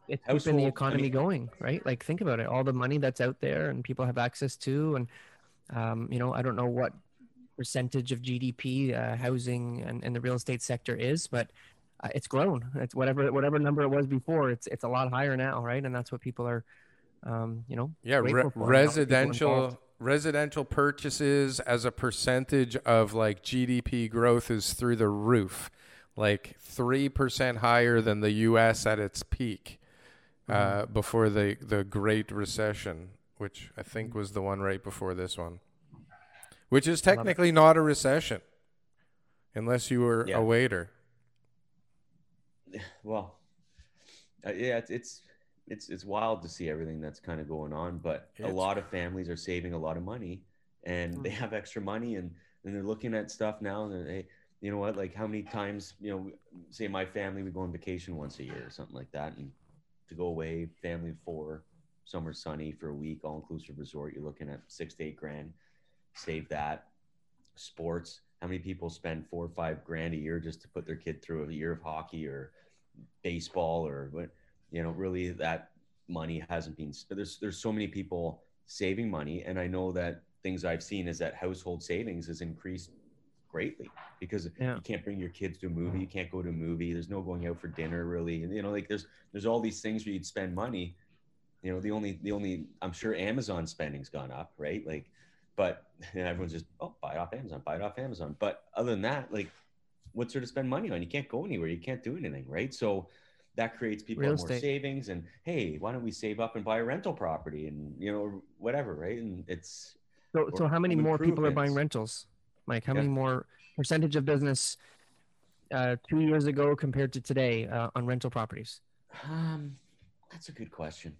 It's Household- keeping the I economy mean- going, right? Like think about it. All the money that's out there and people have access to, and um, you know, I don't know what percentage of GDP uh, housing and, and the real estate sector is, but uh, it's grown. It's whatever whatever number it was before. It's it's a lot higher now, right? And that's what people are, um, you know, Yeah, re- for, and all the people involved. residential residential purchases as a percentage of like GDP growth is through the roof, like three percent higher than the U.S. at its peak uh, before the the Great Recession, which I think was the one right before this one, which is technically not a recession, unless you were Yeah. a waiter. well, uh, yeah, it's, it's it's it's wild to see everything that's kind of going on. But a lot of families are saving a lot of money, and they mm. have extra money, and and they're looking at stuff now, and they, you know what, like how many times, you know, say my family we go on vacation once a year or something like that, and to go away, family of four, somewhere sunny for a week, all inclusive resort, you're looking at six to eight grand. Save that. Sports. How many people spend four or five grand a year just to put their kid through a year of hockey or baseball or what? You know, really that money hasn't been. There's there's so many people saving money, and I know that things I've seen is that household savings has increased greatly because Yeah. you can't bring your kids to a movie, you can't go to a movie. There's no going out for dinner really, and you know, like there's there's all these things where you'd spend money. You know, the only the only I'm sure Amazon spending's gone up, right? Like, but everyone's just oh buy it off Amazon, buy it off Amazon. But other than that, like, what's there to spend money on? You can't go anywhere, you can't do anything, right? So that creates people more savings and hey, why don't we save up and buy a rental property and you know whatever, right? And it's So, so how many more people are buying rentals? Mike, how Yeah. many more percentage of business uh, two years ago compared to today uh, on rental properties? Um, that's a good question.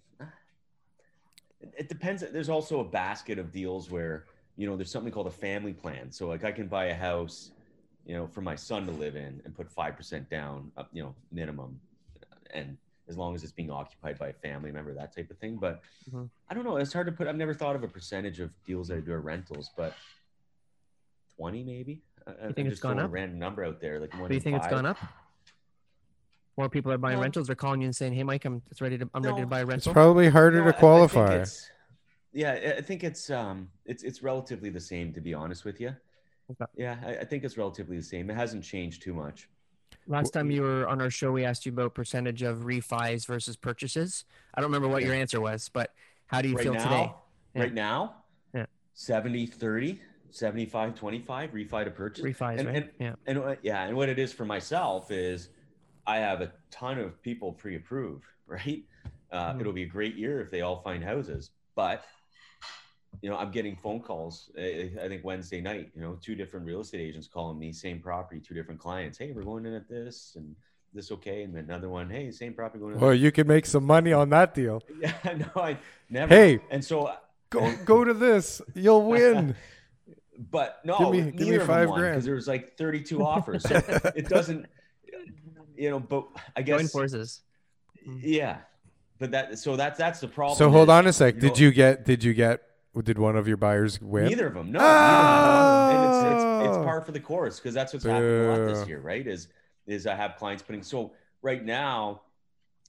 It, it depends. There's also a basket of deals where you know there's something called a family plan. So like I can buy a house, you know, for my son to live in and put five percent down, up, you know, minimum, and as long as it's being occupied by a family member, that type of thing. But Mhm. I don't know. It's hard to put. I've never thought of a percentage of deals that I do are rentals, but twenty maybe. I, I think it's just gone up? A random number out there, like one. Do you in think it's gone up? More people are buying No. rentals. They're calling you and saying, "Hey, Mike, I'm it's ready to I'm ready to buy a rental." It's probably harder No, to I- I qualify. yeah, I- I think it's um, it's it's relatively the same to be honest with you. Okay. Yeah, I, I think it's relatively the same. It hasn't changed too much. Last time you were on our show, we asked you about percentage of refis versus purchases. I don't remember what your answer was, but how do you right feel now, today? Yeah. right now, Yeah. 70 30, 75 25 refi to purchase. Refis, and, right? And, yeah. and what- yeah, and what it is for myself is I have a ton of people pre-approved, right? Uh, Mhm. It'll be a great year if they all find houses, but you know, I'm getting phone calls. I, I think Wednesday night, you know, two different real estate agents calling me, same property, two different clients. Hey, we're going in at this and this okay, and then another one. Hey, same property going in. at Well, you can make some money on that deal. Yeah, no, I never. Hey. and so, uh, Go go to this. You'll win. but no, Give me- give me neither of them five grand. because there was like 32 offers. So it doesn't, you know. But I Join guess, forces. Mm. yeah. But that so that's that's the problem. So hold is, on a sec. you Did know- you get did you get Did one of your buyers win? Neither of them. No. neither of them. And it's, it's, it's Oh. par for the course because that's what's happening a lot this year, right? Is is I have clients putting so right now,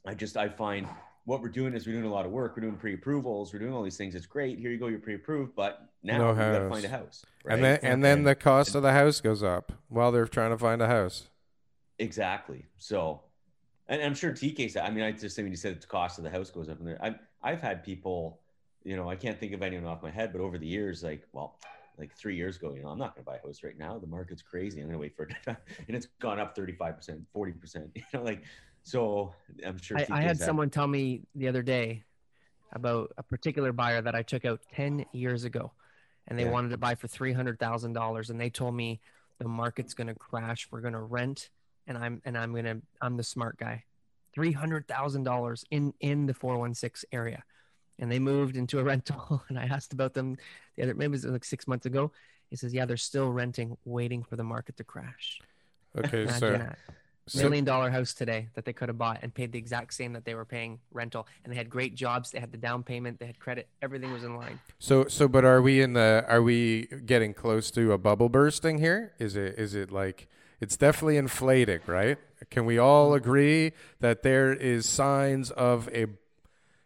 I just I find what we're doing is we're doing a lot of work. We're doing pre-approvals. We're doing all these things. It's great. Here you go. You're pre-approved, but now No you got to find a house. Right? And then and then the cost of the house goes up while they're trying to find a house. Exactly. So, and I'm sure TK said. I mean, I just think when you said the cost of the house goes up, and there, I've I've had people, you know, I can't think of anyone off my head, but over the years, like, well, like three years ago, you know, I'm not going to buy a house right now. The market's crazy. I'm going to wait for it, and it's gone up 35 percent, 40 percent. You know, like, so I'm sure. I, I had someone tell me the other day about a particular buyer that I took out 10 years ago and they Yeah. wanted to buy for $300,000 and they told me the market's going to crash we're going to rent and I'm and I'm going to I'm the smart guy $300,000 in in the 416 area and they moved into a rental and I asked about them the other maybe it was like 6 months ago. He says yeah they're still renting waiting for the market to crash. Okay, so, that. so million dollar house today that they could have bought and paid the exact same that they were paying rental and they had great jobs they had the down payment they had credit everything was in line. So so but are we in the are we getting close to a bubble bursting here? Is it is it like it's definitely inflating, right? Can we all mm. agree that there is signs of a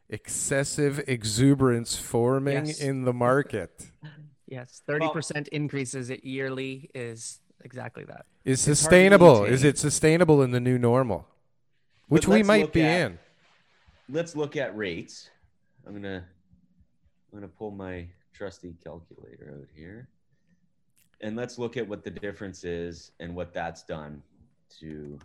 excessive exuberance forming Yes. in the market? yes 30% increases it yearly is exactly that Is hard sustainable? Is it sustainable in the new normal? Which we might be at- in. let's look at rates. I'm gonna I'm gonna pull my trusty calculator out here. And let's look at what the difference is and what that's done to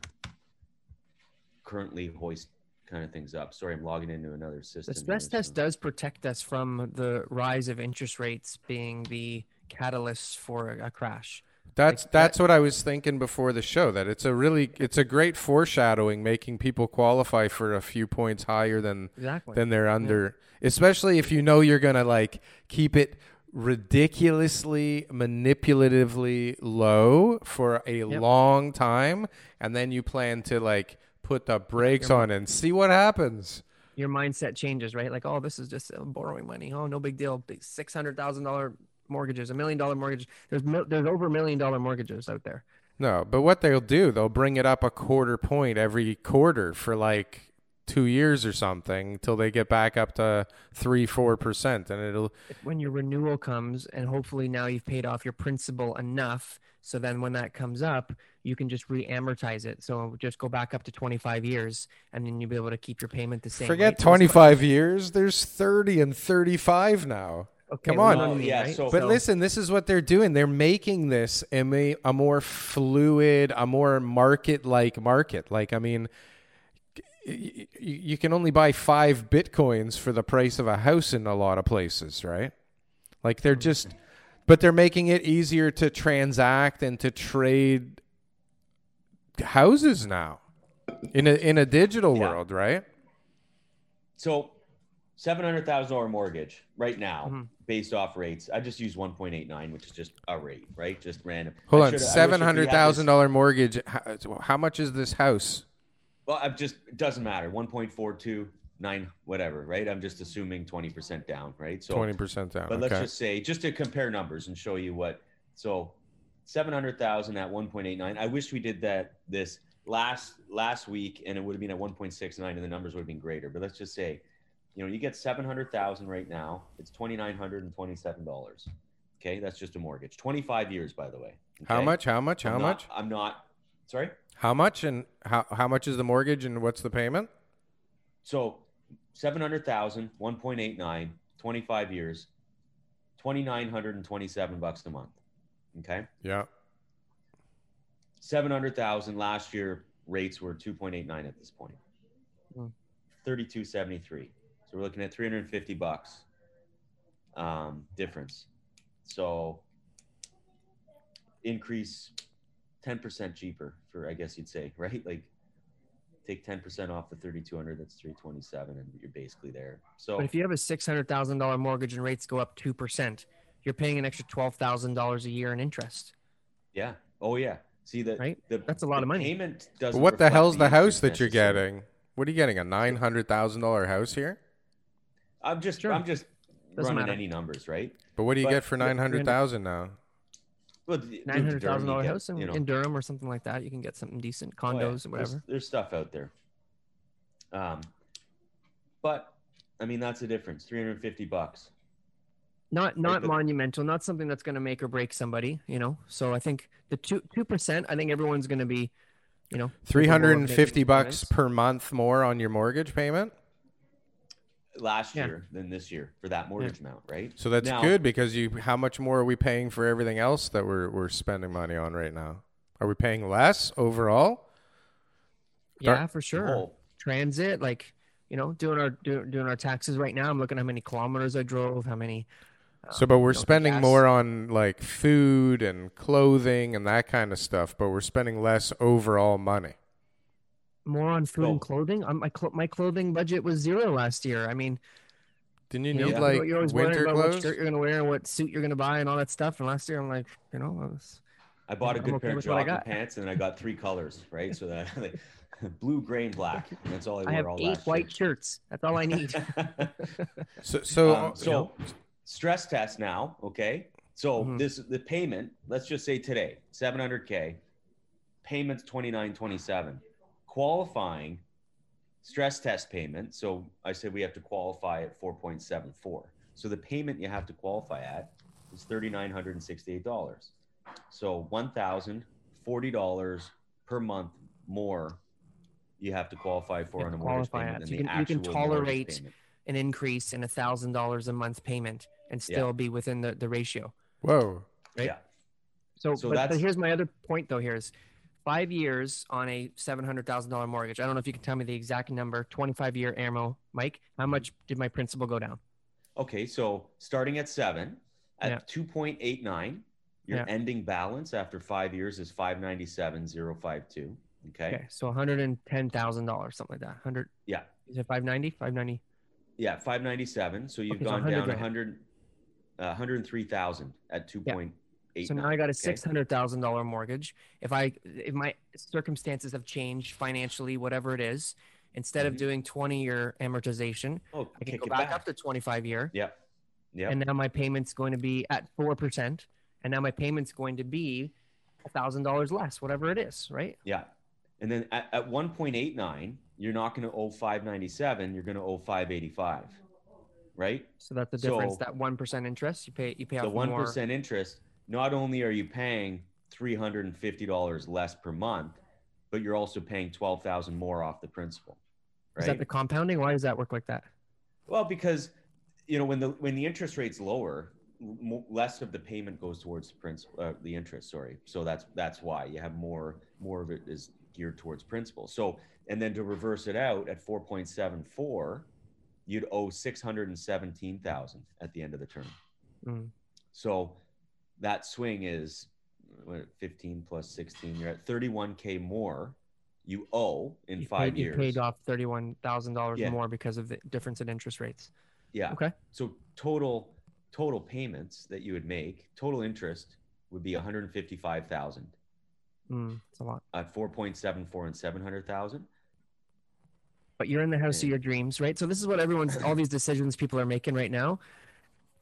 currently hoist kind of things up. Sorry, I'm logging into another system. the stress here, test so- does protect us from the rise of interest rates being the catalyst for a, a crash That's Like that- that's what I was thinking before the show. That it's a really it's a great foreshadowing, making people qualify for a few points higher than exactly than they're under. Especially if you know you're gonna like keep it ridiculously manipulatively low for a long time, and then you plan to like put the brakes on and see what happens. your mindset changes right like oh this is just uh, borrowing money oh no big deal $600000 mortgages a million dollar mortgage there's mil- there's over a million dollar mortgages out there No, but what they'll do, they'll bring it up a quarter point every quarter for like two years or something till they get back up to three, four percent, and it'll. when your renewal comes and hopefully now you've paid off your principal enough so then when that comes up you can just re-amortize it so just go back up to 25 years and then you'll be able to keep your payment the same Forget right? So it's twenty not- five years. There's thty and thirty five now. okay, Come on. you know what I mean, Yeah, right? so- But listen, this is what they're doing. They're making this a, ma- a more fluid, a more market-like market. Like, I mean, y- y- you can only buy five bitcoins for the price of a house in a lot of places, right? Like, they're mm-hmm. just, but they're making it easier to transact and to trade houses now in a in a digital Yeah. world, right? So, seven hundred thousand dollar mortgage right now, Mhm. based off rates. I just use one point eight nine, which is just a rate, right? Just random. Hold I on, should- I wish if we seven hundred thousand dollar mortgage. How, how much is this house? Well, I'm just it doesn't matter. One point four two nine, whatever, right? I'm just assuming twenty percent down, right? So Twenty percent down. But okay. let's just say, just to compare numbers and show you what. So, seven hundred thousand at one point eight nine. I wish we did that this last last week, and it would have been at one point six nine, and the numbers would have been greater. But let's just say, you know, you get seven hundred thousand right now. It's twenty nine hundred and twenty seven dollars. Okay, that's just a mortgage. Twenty five years, by the way. How much? How much? How I'm not- much? I'm not. Sorry. How much? And how how much is the mortgage? And what's the payment? So 700,000, 1.89, 25 years, 2,927 bucks a month. Okay. Yeah. 700,000 last year rates were 2.89 at this point. Hmm. 3273. So we're looking at 350 bucks um, difference. So increase 10% cheaper for, I guess you'd say, right? Like take 10% off the 3200, that's 327 and you're basically there. So but if you have a $600000 mortgage and rates go up 2% you're paying an extra $12000 a year in interest yeah. Oh yeah. See that Right? the, That's a lot of money. Payment doesn't what the hell's the house that you're getting? What are you getting? A nine hundred thousand dollar house here? I'm just Sure. I'm just Doesn't running matter. any numbers, right? But what do you But- get for nine hundred thousand now? Well, the- the Nine hundred thousand Durham, dollar you get, house in, you know, in Durham or something like that. You can get something decent, oh, yeah, condos or there's- whatever. There's, stuff out there. Um, but I mean that's the difference. Three hundred fifty bucks. Not not the- monumental, not something that's going to make or break somebody. You know. So I think the two two percent. I think everyone's going to be, you know, Three capable of hundred and making fifty those bucks payments. per month more on your mortgage payment. Last Yeah. year than this year for that mortgage amount, right? So that's Now- good because you. How much more are we paying for everything else that we're we're spending money on right now? Are we paying less overall? Yeah, for sure. whole- Transit, like you know, doing our do, doing our taxes right now. I'm looking at how many kilometers I drove, how many. Uh, so, but we're you know, spending gas. more on like food and clothing and that kind of stuff, but we're spending less overall money. More on food Oh. and clothing. Um, my cl- my clothing budget was zero last year. I mean, Didn't you you know, need you're- like you're always winter worrying about what shirt you're gonna wear and what suit you're gonna buy and all that stuff. And last year, I'm like, you know, I was, I bought a I'm good okay pair of with jogging pants and I got three colors, right? So that like, blue, gray, and black. And that's all I, I have all eight last white shirts. That's all I need. So, so, Um, so stress test now, okay? So Mhm. this the payment, let's just say today, 700k, payments 2927. Qualifying stress test payment, so I said we have to qualify at 4.74. So the payment you have to qualify at is $3968. So $1040 per month more you have to qualify for You on a mortgage qualify payment at. than So you the can- you can tolerate. An increase in a thousand dollars a month payment and still be within the, the ratio. whoa, right? Yeah. So, So but, but that's- here's my other point though. Here is five years on a seven hundred thousand dollar mortgage. I don't know if you can tell me the exact number. Twenty five year ammo, Mike. How much did my principal go down? Okay, so starting at seven, at Yeah. two point eight nine, your Yeah. ending balance after five years is five ninety seven zero five two. Okay. Okay, so one hundred and ten thousand dollars, something like that. Hundred. Yeah. Is it five ninety? Five ninety. Yeah, five ninety seven. So you've Okay, so gone 100 down 100, uh, 103,000 at two point eight. So now I got a six hundred thousand dollar mortgage. If I if my circumstances have changed financially, whatever it is, instead of Mhm. doing twenty year amortization, Oh, I can go back, back. up to twenty five year. Yeah, yeah. and now my payment's going to be at four percent, and now my payment's going to be a thousand dollars less, whatever it is, right? yeah. And then at, at one point eight nine, you're not going to owe five ninety seven. You're going to owe five eighty five. Right. So that's the difference. So- that one percent interest you pay, you pay out the one interest, not only are you paying three hundred and fifty dollars less per month, but you're also paying twelve thousand more off the principal. Right. Is that the compounding? Why does that work like that? well, because you know when the when the interest rate's lower, less of the payment goes towards the principal, uh, the interest. Sorry, so that's that's why you have more more of it is geared towards principal. So and then to reverse it out at four point seven four, you'd owe six hundred and seventeen thousand at the end of the term. Mm. So that swing is what, 15 plus 16. You're at 31K more you owe in You five paid, years. You paid off thirty-one thousand dollars Yeah. more because of the difference in interest rates. Yeah. Okay. So total total payments that you would make, total interest would be 155,000 Mm, it's a lot. at 4.74 and 700,000. But you're in the house of your dreams, right? So this is what everyone's all these decisions people are making right now.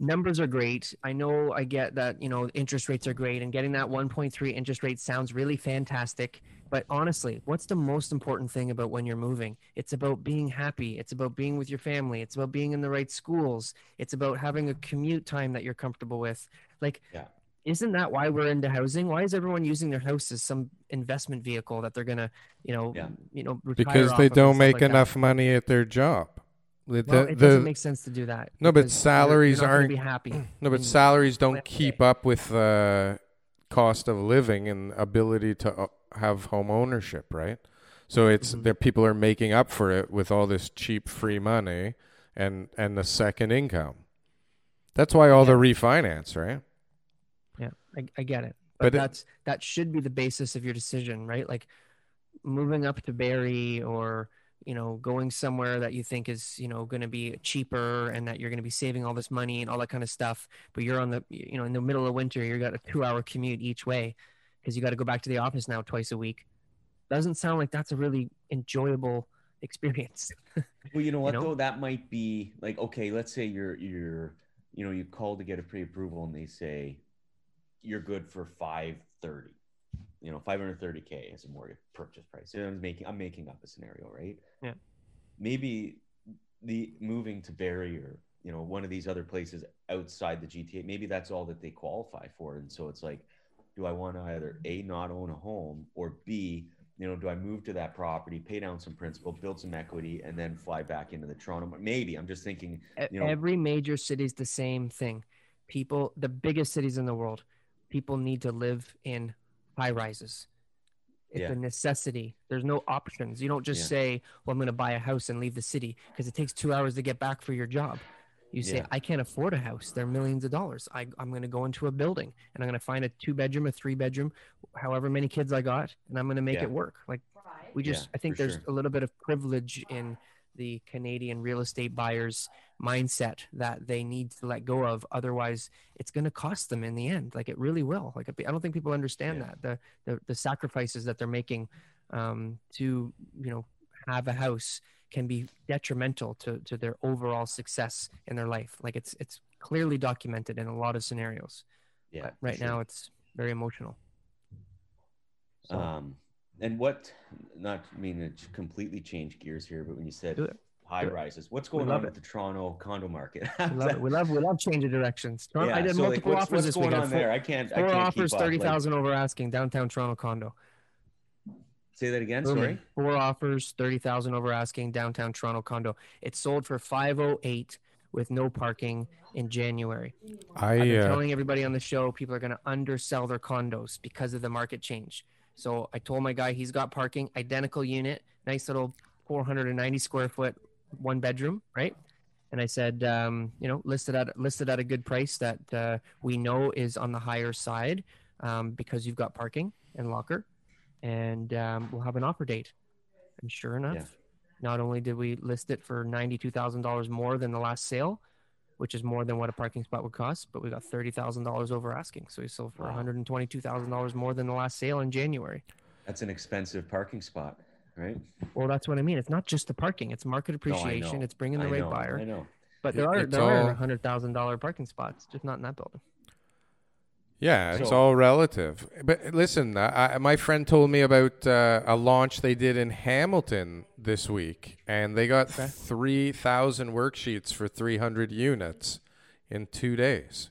Numbers are great. I know I get that, you know, interest rates are great and getting that 1.3 interest rate sounds really fantastic. But honestly, what's the most important thing about when you're moving? It's about being happy. It's about being with your family. It's about being in the right schools. It's about having a commute time that you're comfortable with. Like, Yeah. isn't that why we're into housing? Why is everyone using their house as some investment vehicle that they're gonna, you know, Yeah. you know, retire because they don't make like that? enough money at their job. The- Well, it the- doesn't make sense to do that. No, but you're- salaries you're not aren't- be happy. no, but salaries don't keep up with the cost of living and ability to uh, have home ownership, right? So it's Mhm. that people are making up for it with all this cheap free money and and the second income. That's why all the refinance, right? Yeah, I, I get it. But But, it- that's that should be the basis of your decision, right? Like moving up to Barrie or you know going somewhere that you think is you know going to be cheaper and that you're going to be saving all this money and all that kind of stuff. But you're on the you know in the middle of winter, you got a two hour commute each way because you got to go back to the office now twice a week. Doesn't sound like that's a really enjoyable experience. Well, you know what know? though? That might be like okay. Let's say you're you're you know, you call to get a pre-approval and they say you're good for 530, you know, 530k as a mortgage purchase price. I'm making I'm making up a scenario, right? Yeah. Maybe the moving to Barrie or you know one of these other places outside the GTA, maybe that's all that they qualify for, and so it's like, do I want to either a not own a home or b you know, do I move to that property, pay down some principal, build some equity, and then fly back into the Toronto? Maybe I'm just thinking. You know, Every major city is the same thing. People, the biggest cities in the world, people need to live in high rises. It's Yeah. a necessity. There's no options. You don't just Yeah. say, "Well, I'm going to buy a house and leave the city," because it takes two hours to get back for your job. You say, Yeah. "I can't afford a house. They're millions of dollars. I, I'm going to go into a building and I'm going to find a two bedroom, a three bedroom, however many kids I got, and I'm going to make it work." Like we just, I think there's sure. a little bit of privilege in the Canadian real estate buyers mindset that they need to let go of. Otherwise it's going to cost them in the end. Like it really will. Like i don't think people understand Yeah. that. The, the the sacrifices that they're making um to you know have a house can be detrimental to to their overall success in their life. Like it's it's clearly documented in a lot of scenarios. Yeah, but right sure. now it's very emotional. So, Um, and what? Not mean to completely change gears here, but when you said high rises, what's going love on it. with the Toronto condo market? we love it we love we love changing directions Toronto- i did so, like, multiple what's, offers what's this going weekend on Four- there? I can't. I four can't offers keep up. Like, 30000 over asking downtown toronto condo say that again. Booming. Sorry. Four offers, thirty thousand over asking, downtown Toronto condo. It sold for five oh eight with no parking in January. I've I been uh, telling everybody on the show people are going to undersell their condos because of the market change. So I told my guy he's got parking, identical unit, nice little 490 square foot, one bedroom, right? And I said, um, you know, listed at listed at a good price that uh, we know is on the higher side um, because you've got parking and locker, and um, we'll have an offer date. And sure enough, Yeah. not only did we list it for ninety-two thousand dollars more than the last sale, which is more than what a parking spot would cost, but we got thirty thousand dollars over asking. So we sold for Wow. one hundred and twenty-two thousand dollars more than the last sale in January. That's an expensive parking spot, right? Well, that's what I mean. It's not just the parking; it's market appreciation. know. it's bringing the I right know, buyer. I know. But there are It's there are all- hundred thousand dollar parking spots, just not in that building. Yeah, it's all relative. But listen, I, my friend told me about uh, a launch they did in Hamilton this week, and they got Okay. 3,000 worksheets for 300 units in two days.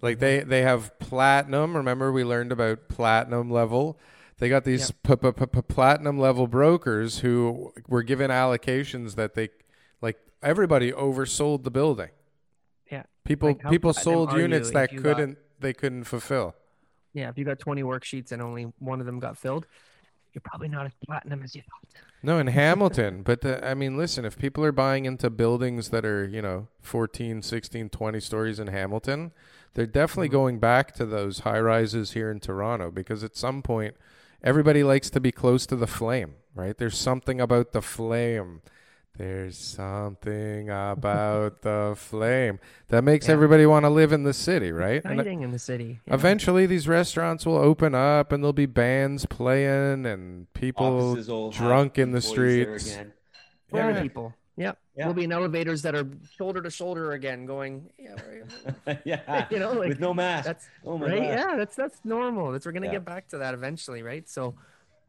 Like they, they have platinum. Remember, we learned about platinum level. They got these p- p- p- p- platinum level brokers who were given allocations that they, like everybody oversold the building. Yeah, People Like, people sold units that couldn't they couldn't fulfill. yeah. If you got twenty worksheets and only one of them got filled, you're probably not as platinum as you thought. No, in Hamilton, but the, I mean, listen, if people are buying into buildings that are, you know, 14, 16, 20 stories in Hamilton, they're definitely mm-hmm. going back to those high rises here in Toronto because at some point everybody likes to be close to the flame, right? There's something about the flame. There's something about the flame that makes Yeah. everybody want to live in the city, right? And Exciting in the city. Yeah. Eventually, these restaurants will open up, and there'll be bands playing, and people Offices will have drunk in the streets. again. Yeah. people. Yep. Yeah. We'll be in elevators that are shoulder to shoulder again, going. Yeah, we're- yeah, You know, like, with no mask. that's oh my right. gosh. Yeah, that's that's normal. That's we're gonna Yeah. get back to that eventually, right? So,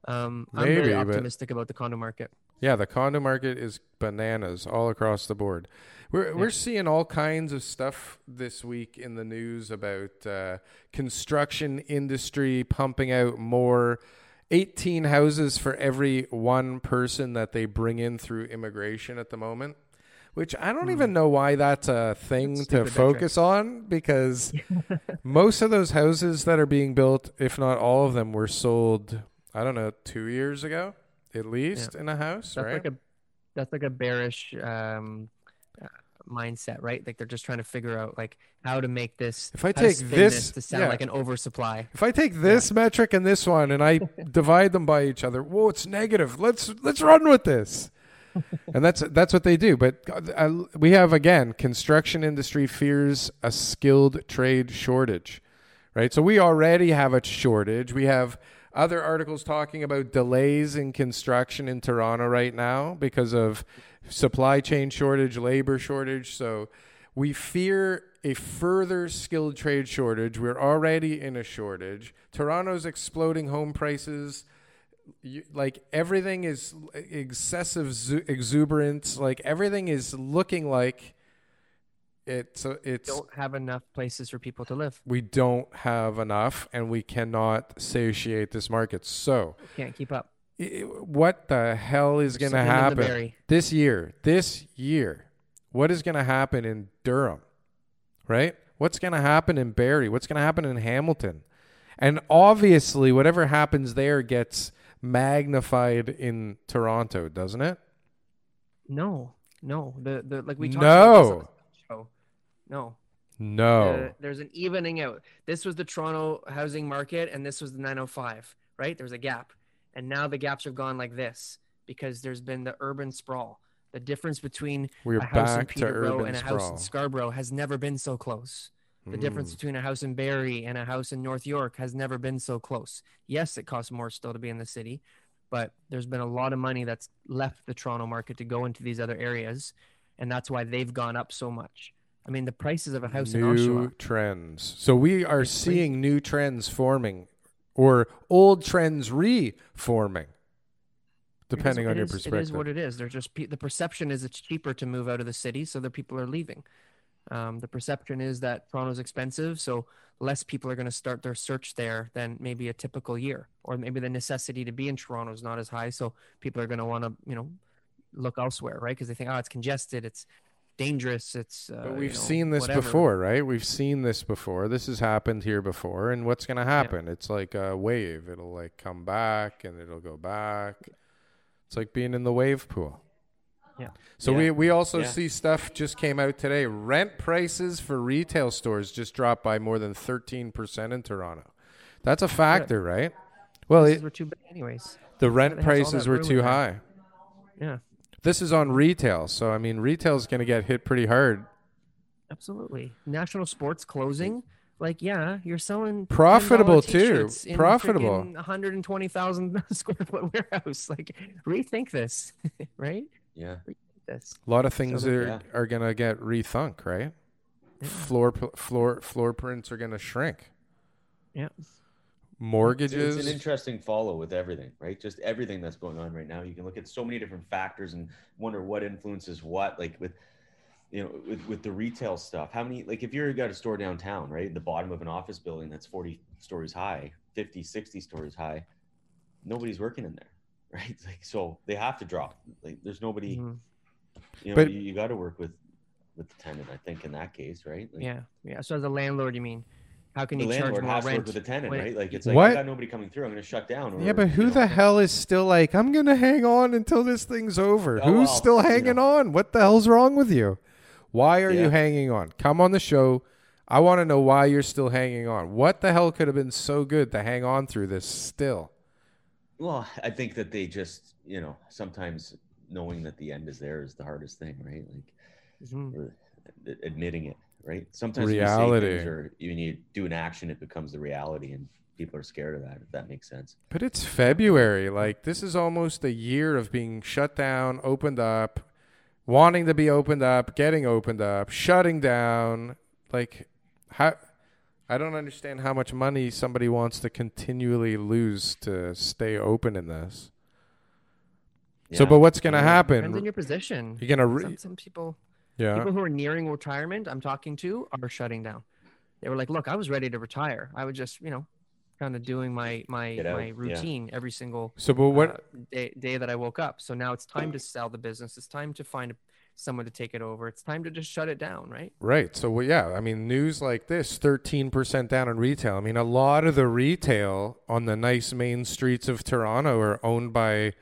um, I'm Maybe, very but- optimistic about the condo market. Yeah, the condo market is bananas all across the board. We're we're seeing all kinds of stuff this week in the news about uh, construction industry pumping out more. 18 houses for every one person that they bring in through immigration at the moment, which I don't even know why that's a thing That's to focus on because most of those houses that are being built, if not all of them, were sold, I don't know, two years ago at least in a house, That's right? like a that's like a bearish um, uh, mindset, right? Like they're just trying to figure out like how to make this. If I to take spin this- to sound yeah. like an oversupply. If I take this metric and this one and I divide them by each other, whoa, it's negative. Let's let's run with this. and that's that's what they do. But uh, we have again, construction industry fears a skilled trade shortage, right? So we already have a shortage. We have other articles talking about delays in construction in Toronto right now because of supply chain shortage, labor shortage. So we fear a further skilled trade shortage. We're already in a shortage. Toronto's exploding home prices. You, like everything is excessive exuberance. Like everything is looking like it's it's Don't have enough places for people to live. we don't have enough and we cannot satiate this market. So, Can't keep up. i- what the hell is going to Sitting in the happen this year? This year, what is going to happen in Durham? Right? What's going to happen in Barrie? What's going to happen in Hamilton? And obviously, whatever happens there gets magnified in Toronto, doesn't it? No, no. The the like we talked No. about this on the show. No. No. There's an evening out. This was the Toronto housing market, and this was the 905. Right? There's a gap, and now the gaps have gone like this because there's been the urban sprawl. The difference between We're a house in Peterborough and a house in Scarborough has never been so close. The Mm. difference between a house in Barrie and a house in North York has never been so close. Yes, it costs more still to be in the city, but there's been a lot of money that's left the Toronto market to go into these other areas, and that's why they've gone up so much. I mean, the prices of a house in new Oshawa. trends. So we are It's crazy. seeing new trends forming or old trends reforming, depending on your perspective. It is what it is. They're just the perception is it's cheaper to move out of the city, so the people are leaving. Um, the perception is that Toronto's expensive, so less people are going to start their search there than maybe a typical year, or maybe the necessity to be in Toronto is not as high, so people are going to want to, you know, look elsewhere, right? Because they think, oh, it's congested, it's dangerous, it's. Uh, But we've know, seen this whatever. before, right? We've seen this before. This has happened here before. And what's going to happen? It's like a wave. It'll like come back and it'll go back. It's like being in the wave pool. Yeah. So Yeah. we we also Yeah. see stuff just came out today. Rent prices for retail stores just dropped by more than 13% in Toronto. That's a factor, right? Well, Prices it, were too big, anyways. the rent has all that prices were too high. Yeah, This is on retail, so I mean, retail is going to get hit pretty hard. absolutely. National sports closing. Like, yeah, you're selling Profitable, too. in Profitable. freaking 120,000 square foot warehouse. Like, rethink this, right? Yeah. This. A lot of things So are yeah. are going to get rethunk, right? Floor floor floor prints are going to shrink. Yeah. Mortgages. It's an interesting follow with everything, right? Just everything that's going on right now. You can look at so many different factors and wonder what influences what. Like with, you know, with, with the retail stuff, how many, like if you've got a store downtown, right? The bottom of an office building that's 40 stories high, 50, 60 stories high, nobody's working in there, right? Like, so they have to drop. Like there's nobody, Mhm. you know, But- you, you got to work with, with the tenant, I think in that case, right? Like, Yeah. Yeah. So, as a landlord, you mean, how can The you charge landlord more has to work rent? with the tenant, when- right? Like it's like What? I got nobody coming through. I'm going to shut down. yeah, but who you know, the hell is still like, I'm going to hang on until this thing's over? Oh, Who's well, still you hanging know. on? What the hell's wrong with you? Why are you hanging on? Come on the show. I want to know why you're still hanging on. What the hell could have been so good to hang on through this still? Well, I think that they just, you know, sometimes knowing that the end is there is the hardest thing, right? Like Mhm. admitting it, right? Sometimes when you say Reality. things or when you do an action, it becomes the reality, and people are scared of that. If that makes sense. But it's February. Like this is almost a year of being shut down, opened up, wanting to be opened up, getting opened up, shutting down. Like how I don't understand how much money somebody wants to continually lose to stay open in this. So, but what's going to Yeah. Depends on your position. You're going to re- some, some people, yeah. people who are nearing retirement, I'm talking to, are shutting down. They were like, "Look, I was ready to retire. I was just, you know, kind of doing my my Get out, my yeah. routine every single So, but what? uh, day, day that I woke up. So now it's time to sell the business. It's time to find someone to take it over. It's time to just shut it down, right? Right. So, well, yeah, I mean, news like this 13% down in retail. I mean, a lot of the retail on the nice main streets of Toronto are owned by,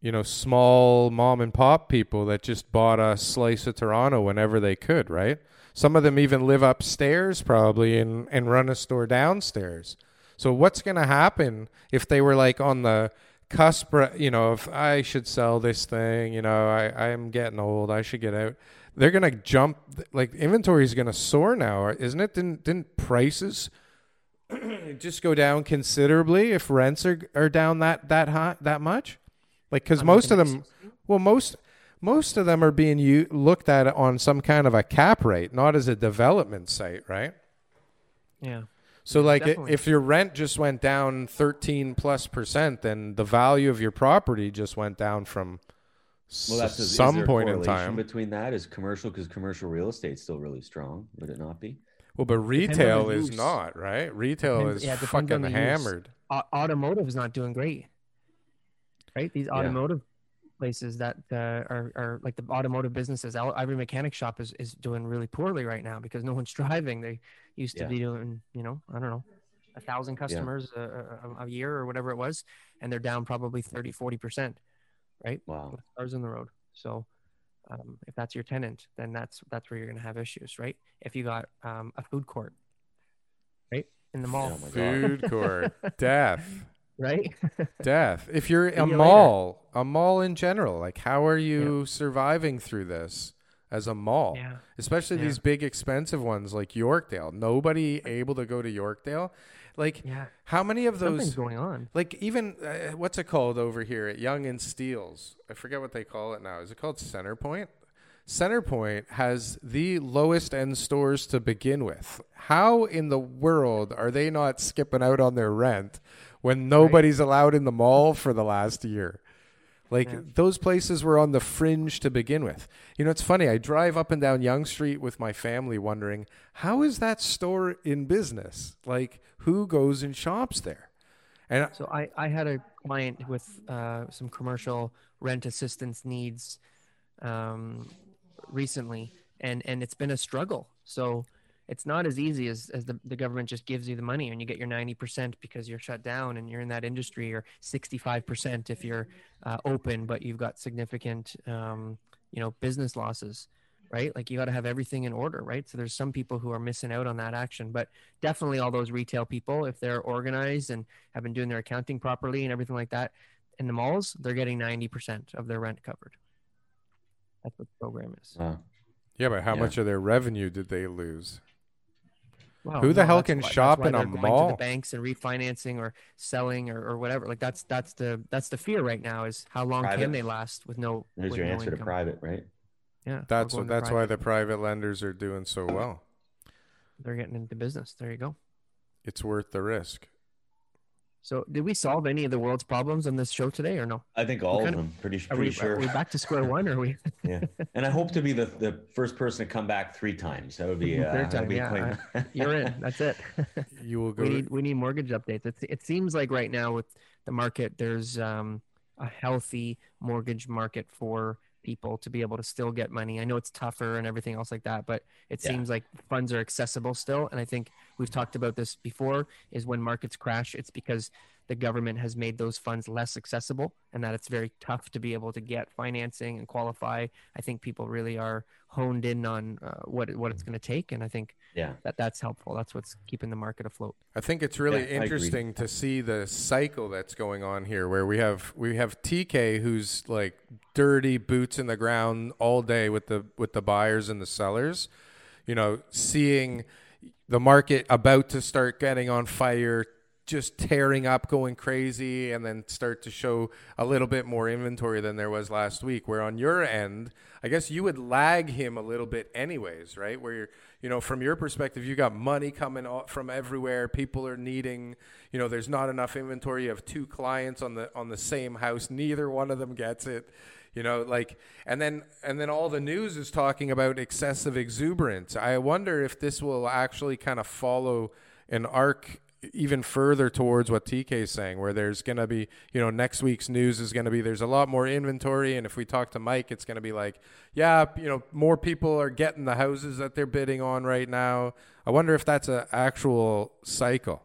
you know, small mom and pop people that just bought a slice of Toronto whenever they could, right? Some of them even live upstairs probably and, and run a store downstairs. So, what's going to happen if they were like on the cusp, you know, if I should sell this thing, you know, I, I'm getting old, I should get out. They're gonna jump like inventory is gonna soar now, isn't it? Didn't didn't prices just go down considerably if rents are are down that that high that much? Like because most of them, mm-hmm. well most most of them are being u- looked at on some kind of a cap rate, not as a development site, right? Yeah. So like Definitely. if your rent just went down 13 plus percent, then the value of your property just went down from Well, that's s- is some there a point in correlation time. between that is commercial because commercial real estate's still really strong. Would it not be? well, but retail is use. not, right? Retail Depends- is yeah, it fucking the use. hammered. Au- automotive is not doing great, right? These Yeah. automotive places that uh, are, are like the automotive businesses. Al- Ivory Mechanic Shop is, is doing really poorly right now because no one's driving. They used to Yeah. be doing, you know, I don't know, a thousand customers a, a, a year or whatever it was, and they're down probably 30, 40 percent, right? Wow. with cars on the road. So um, if that's your tenant, then that's that's where you're going to have issues, right? If you got um, a food court, right, in the mall, Oh my God. Food court, death, right? death. If you're a you later. mall, a mall in general, like how are you surviving through this as a mall? yeah. Especially Yeah. these big expensive ones like Yorkdale. Nobody able to go to Yorkdale. Like Yeah. how many of those Something's going on. like even uh, what's it called over here at Yonge and Steeles? I forget what they call it now. Is it called Centerpoint? Centerpoint has the lowest end stores to begin with. How in the world are they not skipping out on their rent when nobody's allowed in the mall for the last year? Like those places were on the fringe to begin with. You know, it's funny. I drive up and down Yonge Street with my family wondering, how is that store in business? Like, who goes and shops there? And So I, I had a client with uh, some commercial rent assistance needs um, recently, and, and it's been a struggle. So it's not as easy as, as the, the government just gives you the money and you get your 90% because you're shut down and you're in that industry, or 65% if you're uh, open, but you've got significant, um, you know, business losses. Right, like you got to have everything in order, right? So there's some people who are missing out on that action, but definitely all those retail people, if they're organized and have been doing their accounting properly and everything like that, in the malls, they're getting 90% of their rent covered. That's what the program is. Wow. yeah, but how Yeah. much of their revenue did they lose? Wow, Who the hell can why- shop why in a they're going To mall? the banks and refinancing or selling or, or whatever. Like that's that's the that's the fear right now is how long Private. can they last with no. There's with your no answer to private, right? Yeah, That's what, going to that's why the private lenders are doing so well. they're getting into business. There you go. It's worth the risk. So, did we solve any of the world's problems on this show today, or no? I think all of kind of- them. Pretty Are we, sure. are we back to square one? Or are we? yeah. And I hope to be the, the first person to come back three times. That would be uh, Third time, be yeah, quite- You're in. That's it. You will go. we need we need mortgage updates. It's, it seems like right now with the market, there's um, a healthy mortgage market for people to be able to still get money. I know it's tougher and everything else like that, but it Yeah. seems like funds are accessible still. And I think we've talked about this before: is when markets crash, it's because the government has made those funds less accessible, and that it's very tough to be able to get financing and qualify. I think people really are honed in on uh, what what it's going to take, and I think yeah. that that's helpful. That's what's keeping the market afloat. I think it's really Yeah, interesting to see the cycle that's going on here, where we have we have TK who's like dirty boots in the ground all day with the with the buyers and the sellers, you know, seeing the market about to start getting on fire, just tearing up, going crazy, and then start to show a little bit more inventory than there was last week. Where on your end, I guess you would lag him a little bit, anyways, right? Where you're, you know, from your perspective, you got money coming from everywhere. People are needing, you know, there's not enough inventory. You have two clients on the on the same house. Neither one of them gets it. You know, like, and then and then all the news is talking about excessive exuberance. I wonder if this will actually kind of follow an arc even further towards what TK is saying, where there's going to be, you know, next week's news is going to be there's a lot more inventory. And if we talk to Mike, it's going to be like, yeah, you know, more people are getting the houses that they're bidding on right now. I wonder if that's an actual cycle.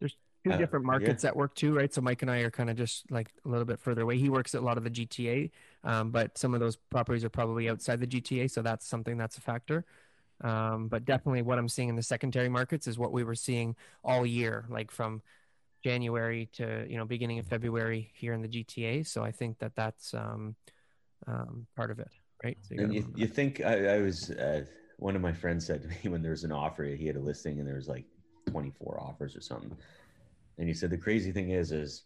there's two Uh, different yeah. markets at work too, right? So Mike and I are kind of just like a little bit further away. He works at a lot of the GTA, um, but some of those properties are probably outside the GTA, so that's something that's a factor. Um, but definitely, what I'm seeing in the secondary markets is what we were seeing all year, like from January to you know beginning of February here in the GTA. So I think that that's um, um, part of it, right? So you And you, you think I, I was uh, one of my friends said to me when there was an offer, he had a listing and there was like 24 offers or something. And he said the crazy thing is, is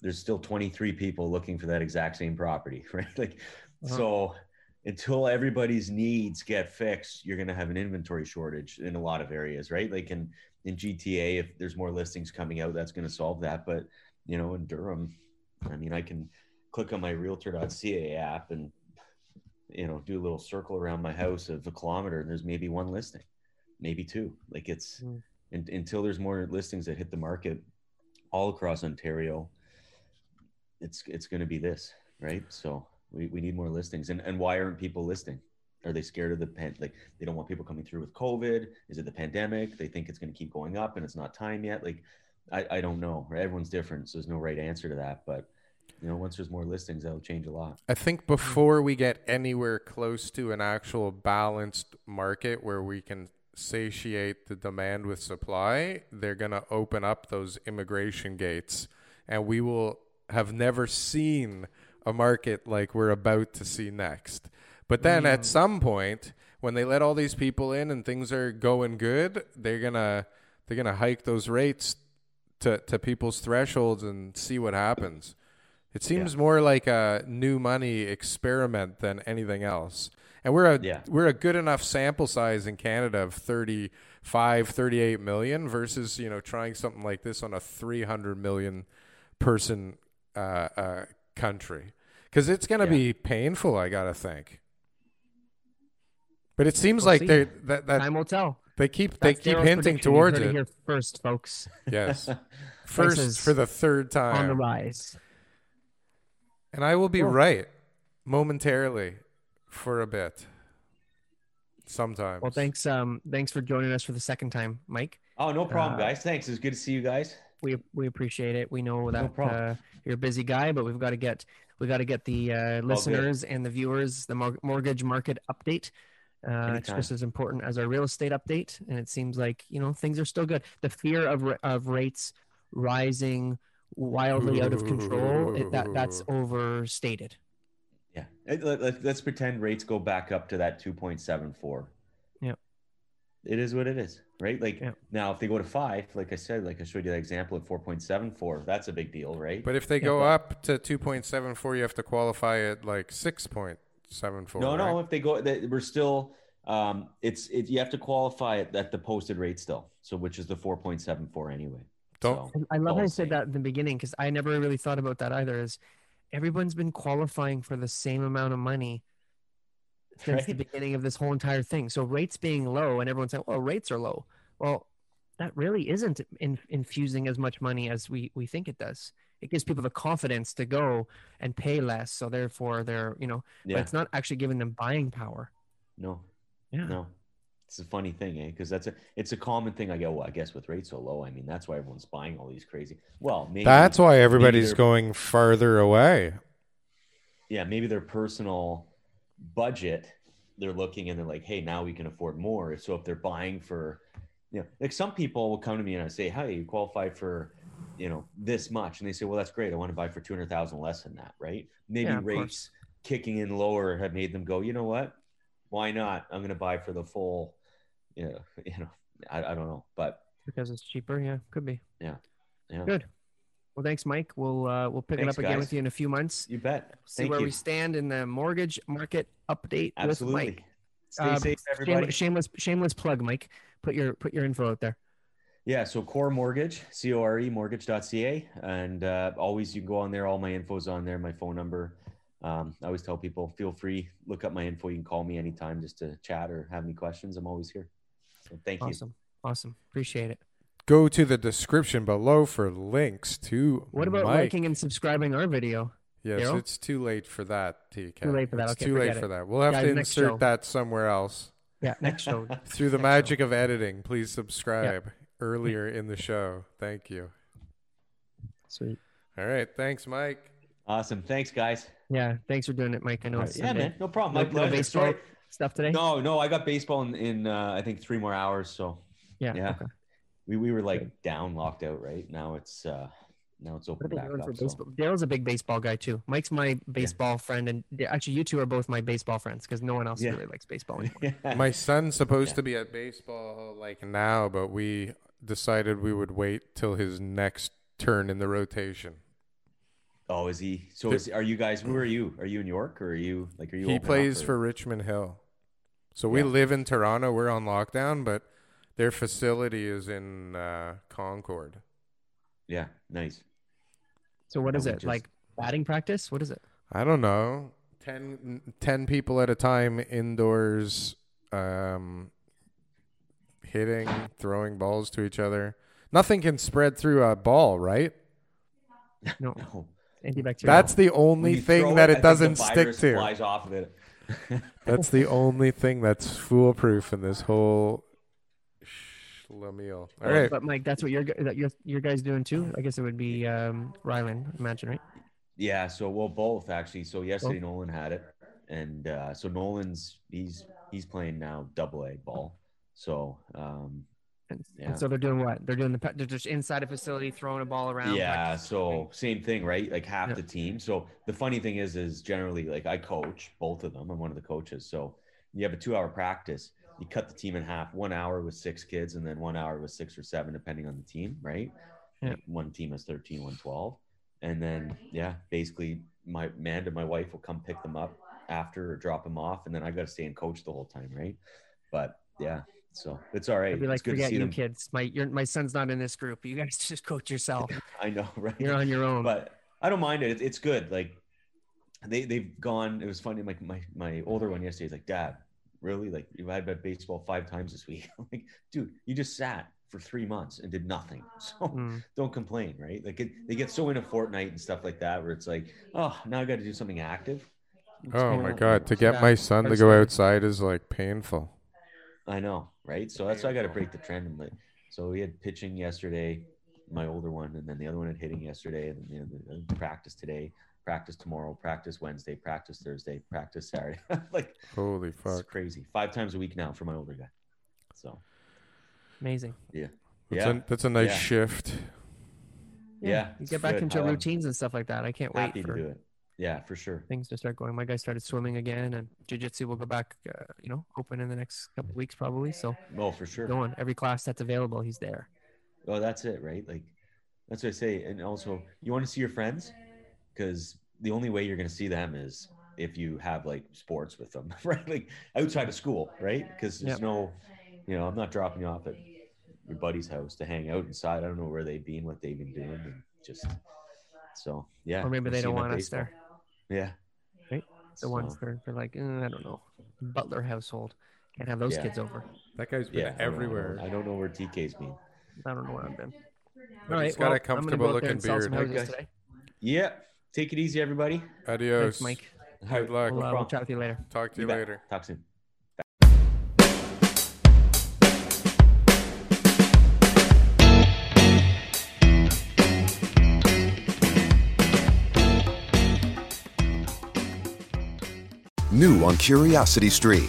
there's still 23 people looking for that exact same property, right? Like Uh-huh. So until everybody's needs get fixed, you're going to have an inventory shortage in a lot of areas, right? Like in in GTA, if there's more listings coming out, that's going to solve that. But you know, in Durham, I mean, I can click on my Realtor.ca app and you know do a little circle around my house of a kilometer, and there's maybe one listing, maybe two. Like it's Mm. and, until there's more listings that hit the market all across Ontario, it's it's going to be this, right? So we, we need more listings. And and why aren't people listing? Are they scared of the pan? Like they don't want people coming through with COVID? Is it the pandemic? They think it's going to keep going up and it's not time yet. Like I, I don't know. Everyone's different, so there's no right answer to that. But you know, once there's more listings, that'll change a lot. I think before we get anywhere close to an actual balanced market where we can satiate the demand with supply, they're going to open up those immigration gates and we will have never seen a market like we're about to see next. But then at some point when they let all these people in and things are going good, they're going to they're to hike those rates to to people's thresholds and see what happens. It seems more like a new money experiment than anything else. And we're a Yeah. we're a good enough sample size in Canada of 35, 38 million versus, you know, trying something like this on a 300 million person uh, uh, country. Cuz it's going to Yeah. be painful, I got to think. But it seems We'll like see. they that, that Time will tell. they keep they keep hinting towards it. here first, folks. Yes. First for the third time. On the rise. And I will be Cool. right momentarily for a bit. Sometimes. Well, thanks. Um, thanks for joining us for the second time, Mike. Oh, no problem, Uh, guys. Thanks. It's good to see you guys. We we appreciate it. We know that problem. uh, you're a busy guy, but we've got to get we got to get the uh, listeners and the viewers the mor- mortgage market update. Uh, it's just as important as our real estate update, and it seems like you know things are still good. The fear of of rates rising wildly out of control it, that that's overstated. Yeah. Let, let, let's pretend rates go back up to that 2.74. Yeah. It is what it is, right? Like Yeah. now, if they go to five, like I said, like I showed you that example at 4.74, that's a big deal, right? But if they go up to 2.74, you have to qualify at like 6.74. no, no, if they go, they, we're still, um, it's, it, you have to qualify it at the posted rate still. So, which is the 4.74 anyway. Don't- So, I love how all you said that in the beginning because I never really thought about that either. Is everyone's been qualifying for the same amount of money since the beginning of this whole entire thing. So rates being low, and everyone's saying, "Well, rates are low." Well, that really isn't in, infusing as much money as we we think it does. It gives people the confidence to go and pay less, so therefore they're you know, Yeah. but it's not actually giving them buying power. No, Yeah. no. It's a funny thing, eh? Because that's a it's a common thing. I go, well, I guess with rates so low, I mean, that's why everyone's buying all these crazy. Well, maybe That's why everybody's they're- going farther away. Yeah, maybe their personal budget, they're looking and they're like, hey, now we can afford more. So if they're buying for, you know, like some people will come to me and I say, hey, you qualify for, you know, this much, and they say, well, that's great. I want to buy for two hundred thousand less than that, right? Maybe Yeah, of course. rates kicking in lower have made them go, you know what? Why not? I'm going to buy for the full, you know, you know, I, I don't know, but Because it's cheaper, yeah, could be. yeah, yeah, Good. Well, thanks, Mike. We'll uh, we'll pick Thanks, it up again guys. with you in a few months. you bet. See Thank where you. we stand in the mortgage market update with Mike. Stay Uh, safe, everybody. shameless shameless plug, Mike. Put your put your info out there. Yeah, so Core Mortgage, C O R E mortgage.ca. And uh, always you can go on there. All my info's on there, my phone number. Um, I always tell people, feel free, look up my info. You can call me anytime just to chat or have any questions. I'm always here. So thank you. Awesome, awesome. Appreciate it. Go to the description below for links to What about Mike. liking and subscribing our video? Yes, Daryl? it's too late for that, TK. Too late for that. It's Okay, too late forget for that. We'll have Guys, to insert that somewhere else. Yeah, next show. Through the Next magic of editing, please subscribe earlier in the show. Thank you. Sweet. All right. Thanks, Mike. Awesome. Thanks, guys. Yeah, thanks for doing it, Mike. I know it's right. Yeah, man. No problem. No, My no pleasure. baseball Sorry. stuff today. No, no, I got baseball in, in uh, I think three more hours. So Yeah. yeah. Okay. We, we were like down, locked out, right? Now it's uh now it's open they back up. So. Daryl's a big baseball guy too. Mike's my baseball friend, and actually, you two are both my baseball friends because no one else Yeah. really likes baseball anymore. My son's supposed Yeah. to be at baseball like now, but we decided we would wait till his next turn in the rotation. Oh, is he? So is, are you guys? Who are you? Are you in York or are you like? Are you? He plays for Richmond Hill. So we Yeah. live in Toronto. We're on lockdown, but their facility is in uh, Concord. Yeah, nice. So what No, is we it just- like batting practice? What is it? I don't know. 10, 10 people at a time indoors, um, hitting, throwing balls to each other. Nothing can spread through a ball, right? No, No. antibacterial. That's the only thing that I it doesn't stick virus to. Flies off of it. That's the only thing that's foolproof in this whole schlemiel. All right. But Mike, that's what your that your your guys doing too. I guess it would be um, Ryland, imagine, right? Yeah, so well, both actually. So yesterday Nolan had it, and uh, so Nolan's he's he's playing now double A ball. So um, And, Yeah. and so they're doing what? They're doing the pa- they're just inside a facility throwing a ball around. yeah, practice. so same thing, right? Like half Yeah. the team. So the funny thing is, is generally like I coach both of them. I'm one of the coaches. So you have a two hour practice. You cut the team in half. One hour with six kids, and then one hour with six or seven, depending on the team, right? Yeah. Like, One team has 13, one 12. And then yeah, basically my man and my wife, will come pick them up after or drop them off, and then I got to stay and coach the whole time, right? But yeah, so it's all right. I'd be like, it's good to forget you them. kids. My your my son's not in this group. You guys just coach yourself. I know, right? You're on your own. but I don't mind it. It's, it's good. Like they they've gone. It was funny. Like my my older one yesterday is like, Dad, really? Like you've had bet baseball five times this week. I'm like, dude, you just sat for three months and did nothing. So Mm. don't complain, right? Like it, they get so into Fortnite and stuff like that, where it's like, oh, now I got to do something active. What's Oh my god, to get my son to go outside is like painful. I know, right? So that's why I got to break the trend. And like, so we had pitching yesterday, my older one, and then the other one had hitting yesterday, and then you know, the, practice today, practice tomorrow, practice Wednesday, practice Thursday, practice Saturday. like Holy it's fuck. crazy. Five times a week now for my older guy. So Amazing. yeah, That's, yeah, a, that's a nice Yeah. shift. yeah. You get back good. into I'm routines and stuff like that. I can't wait Happy to do it. Yeah, for sure. things to start going. My guy started swimming again, and jujitsu will go back. Uh, you know, open in the next couple weeks probably. So Oh, for sure. going every class that's available, he's there. Oh, that's it, right? Like that's what I say. And also, you want to see your friends because the only way you're going to see them is if you have like sports with them, right? Like outside of school, right? Because there's Yep. no, you know, I'm not dropping you off at your buddy's house to hang out inside. I don't know where they've been, what they've been doing, and just so yeah. Or maybe they don't want us baseball. there. Yeah, Right? The ones that are, they're like, eh, I don't know, Butler household. Can't have those Yeah. kids over. That guy's been yeah, I I don't- everywhere. I don't know where TK's been. I don't know where I've been. But he's got a comfortable go looking and sell some beard. houses Okay. Yeah, take it easy, everybody. Adios. Thanks, Mike. All right, Good luck. We'll, uh, we'll chat with you later. Talk to You you bet. later. Talk soon. New on Curiosity Stream.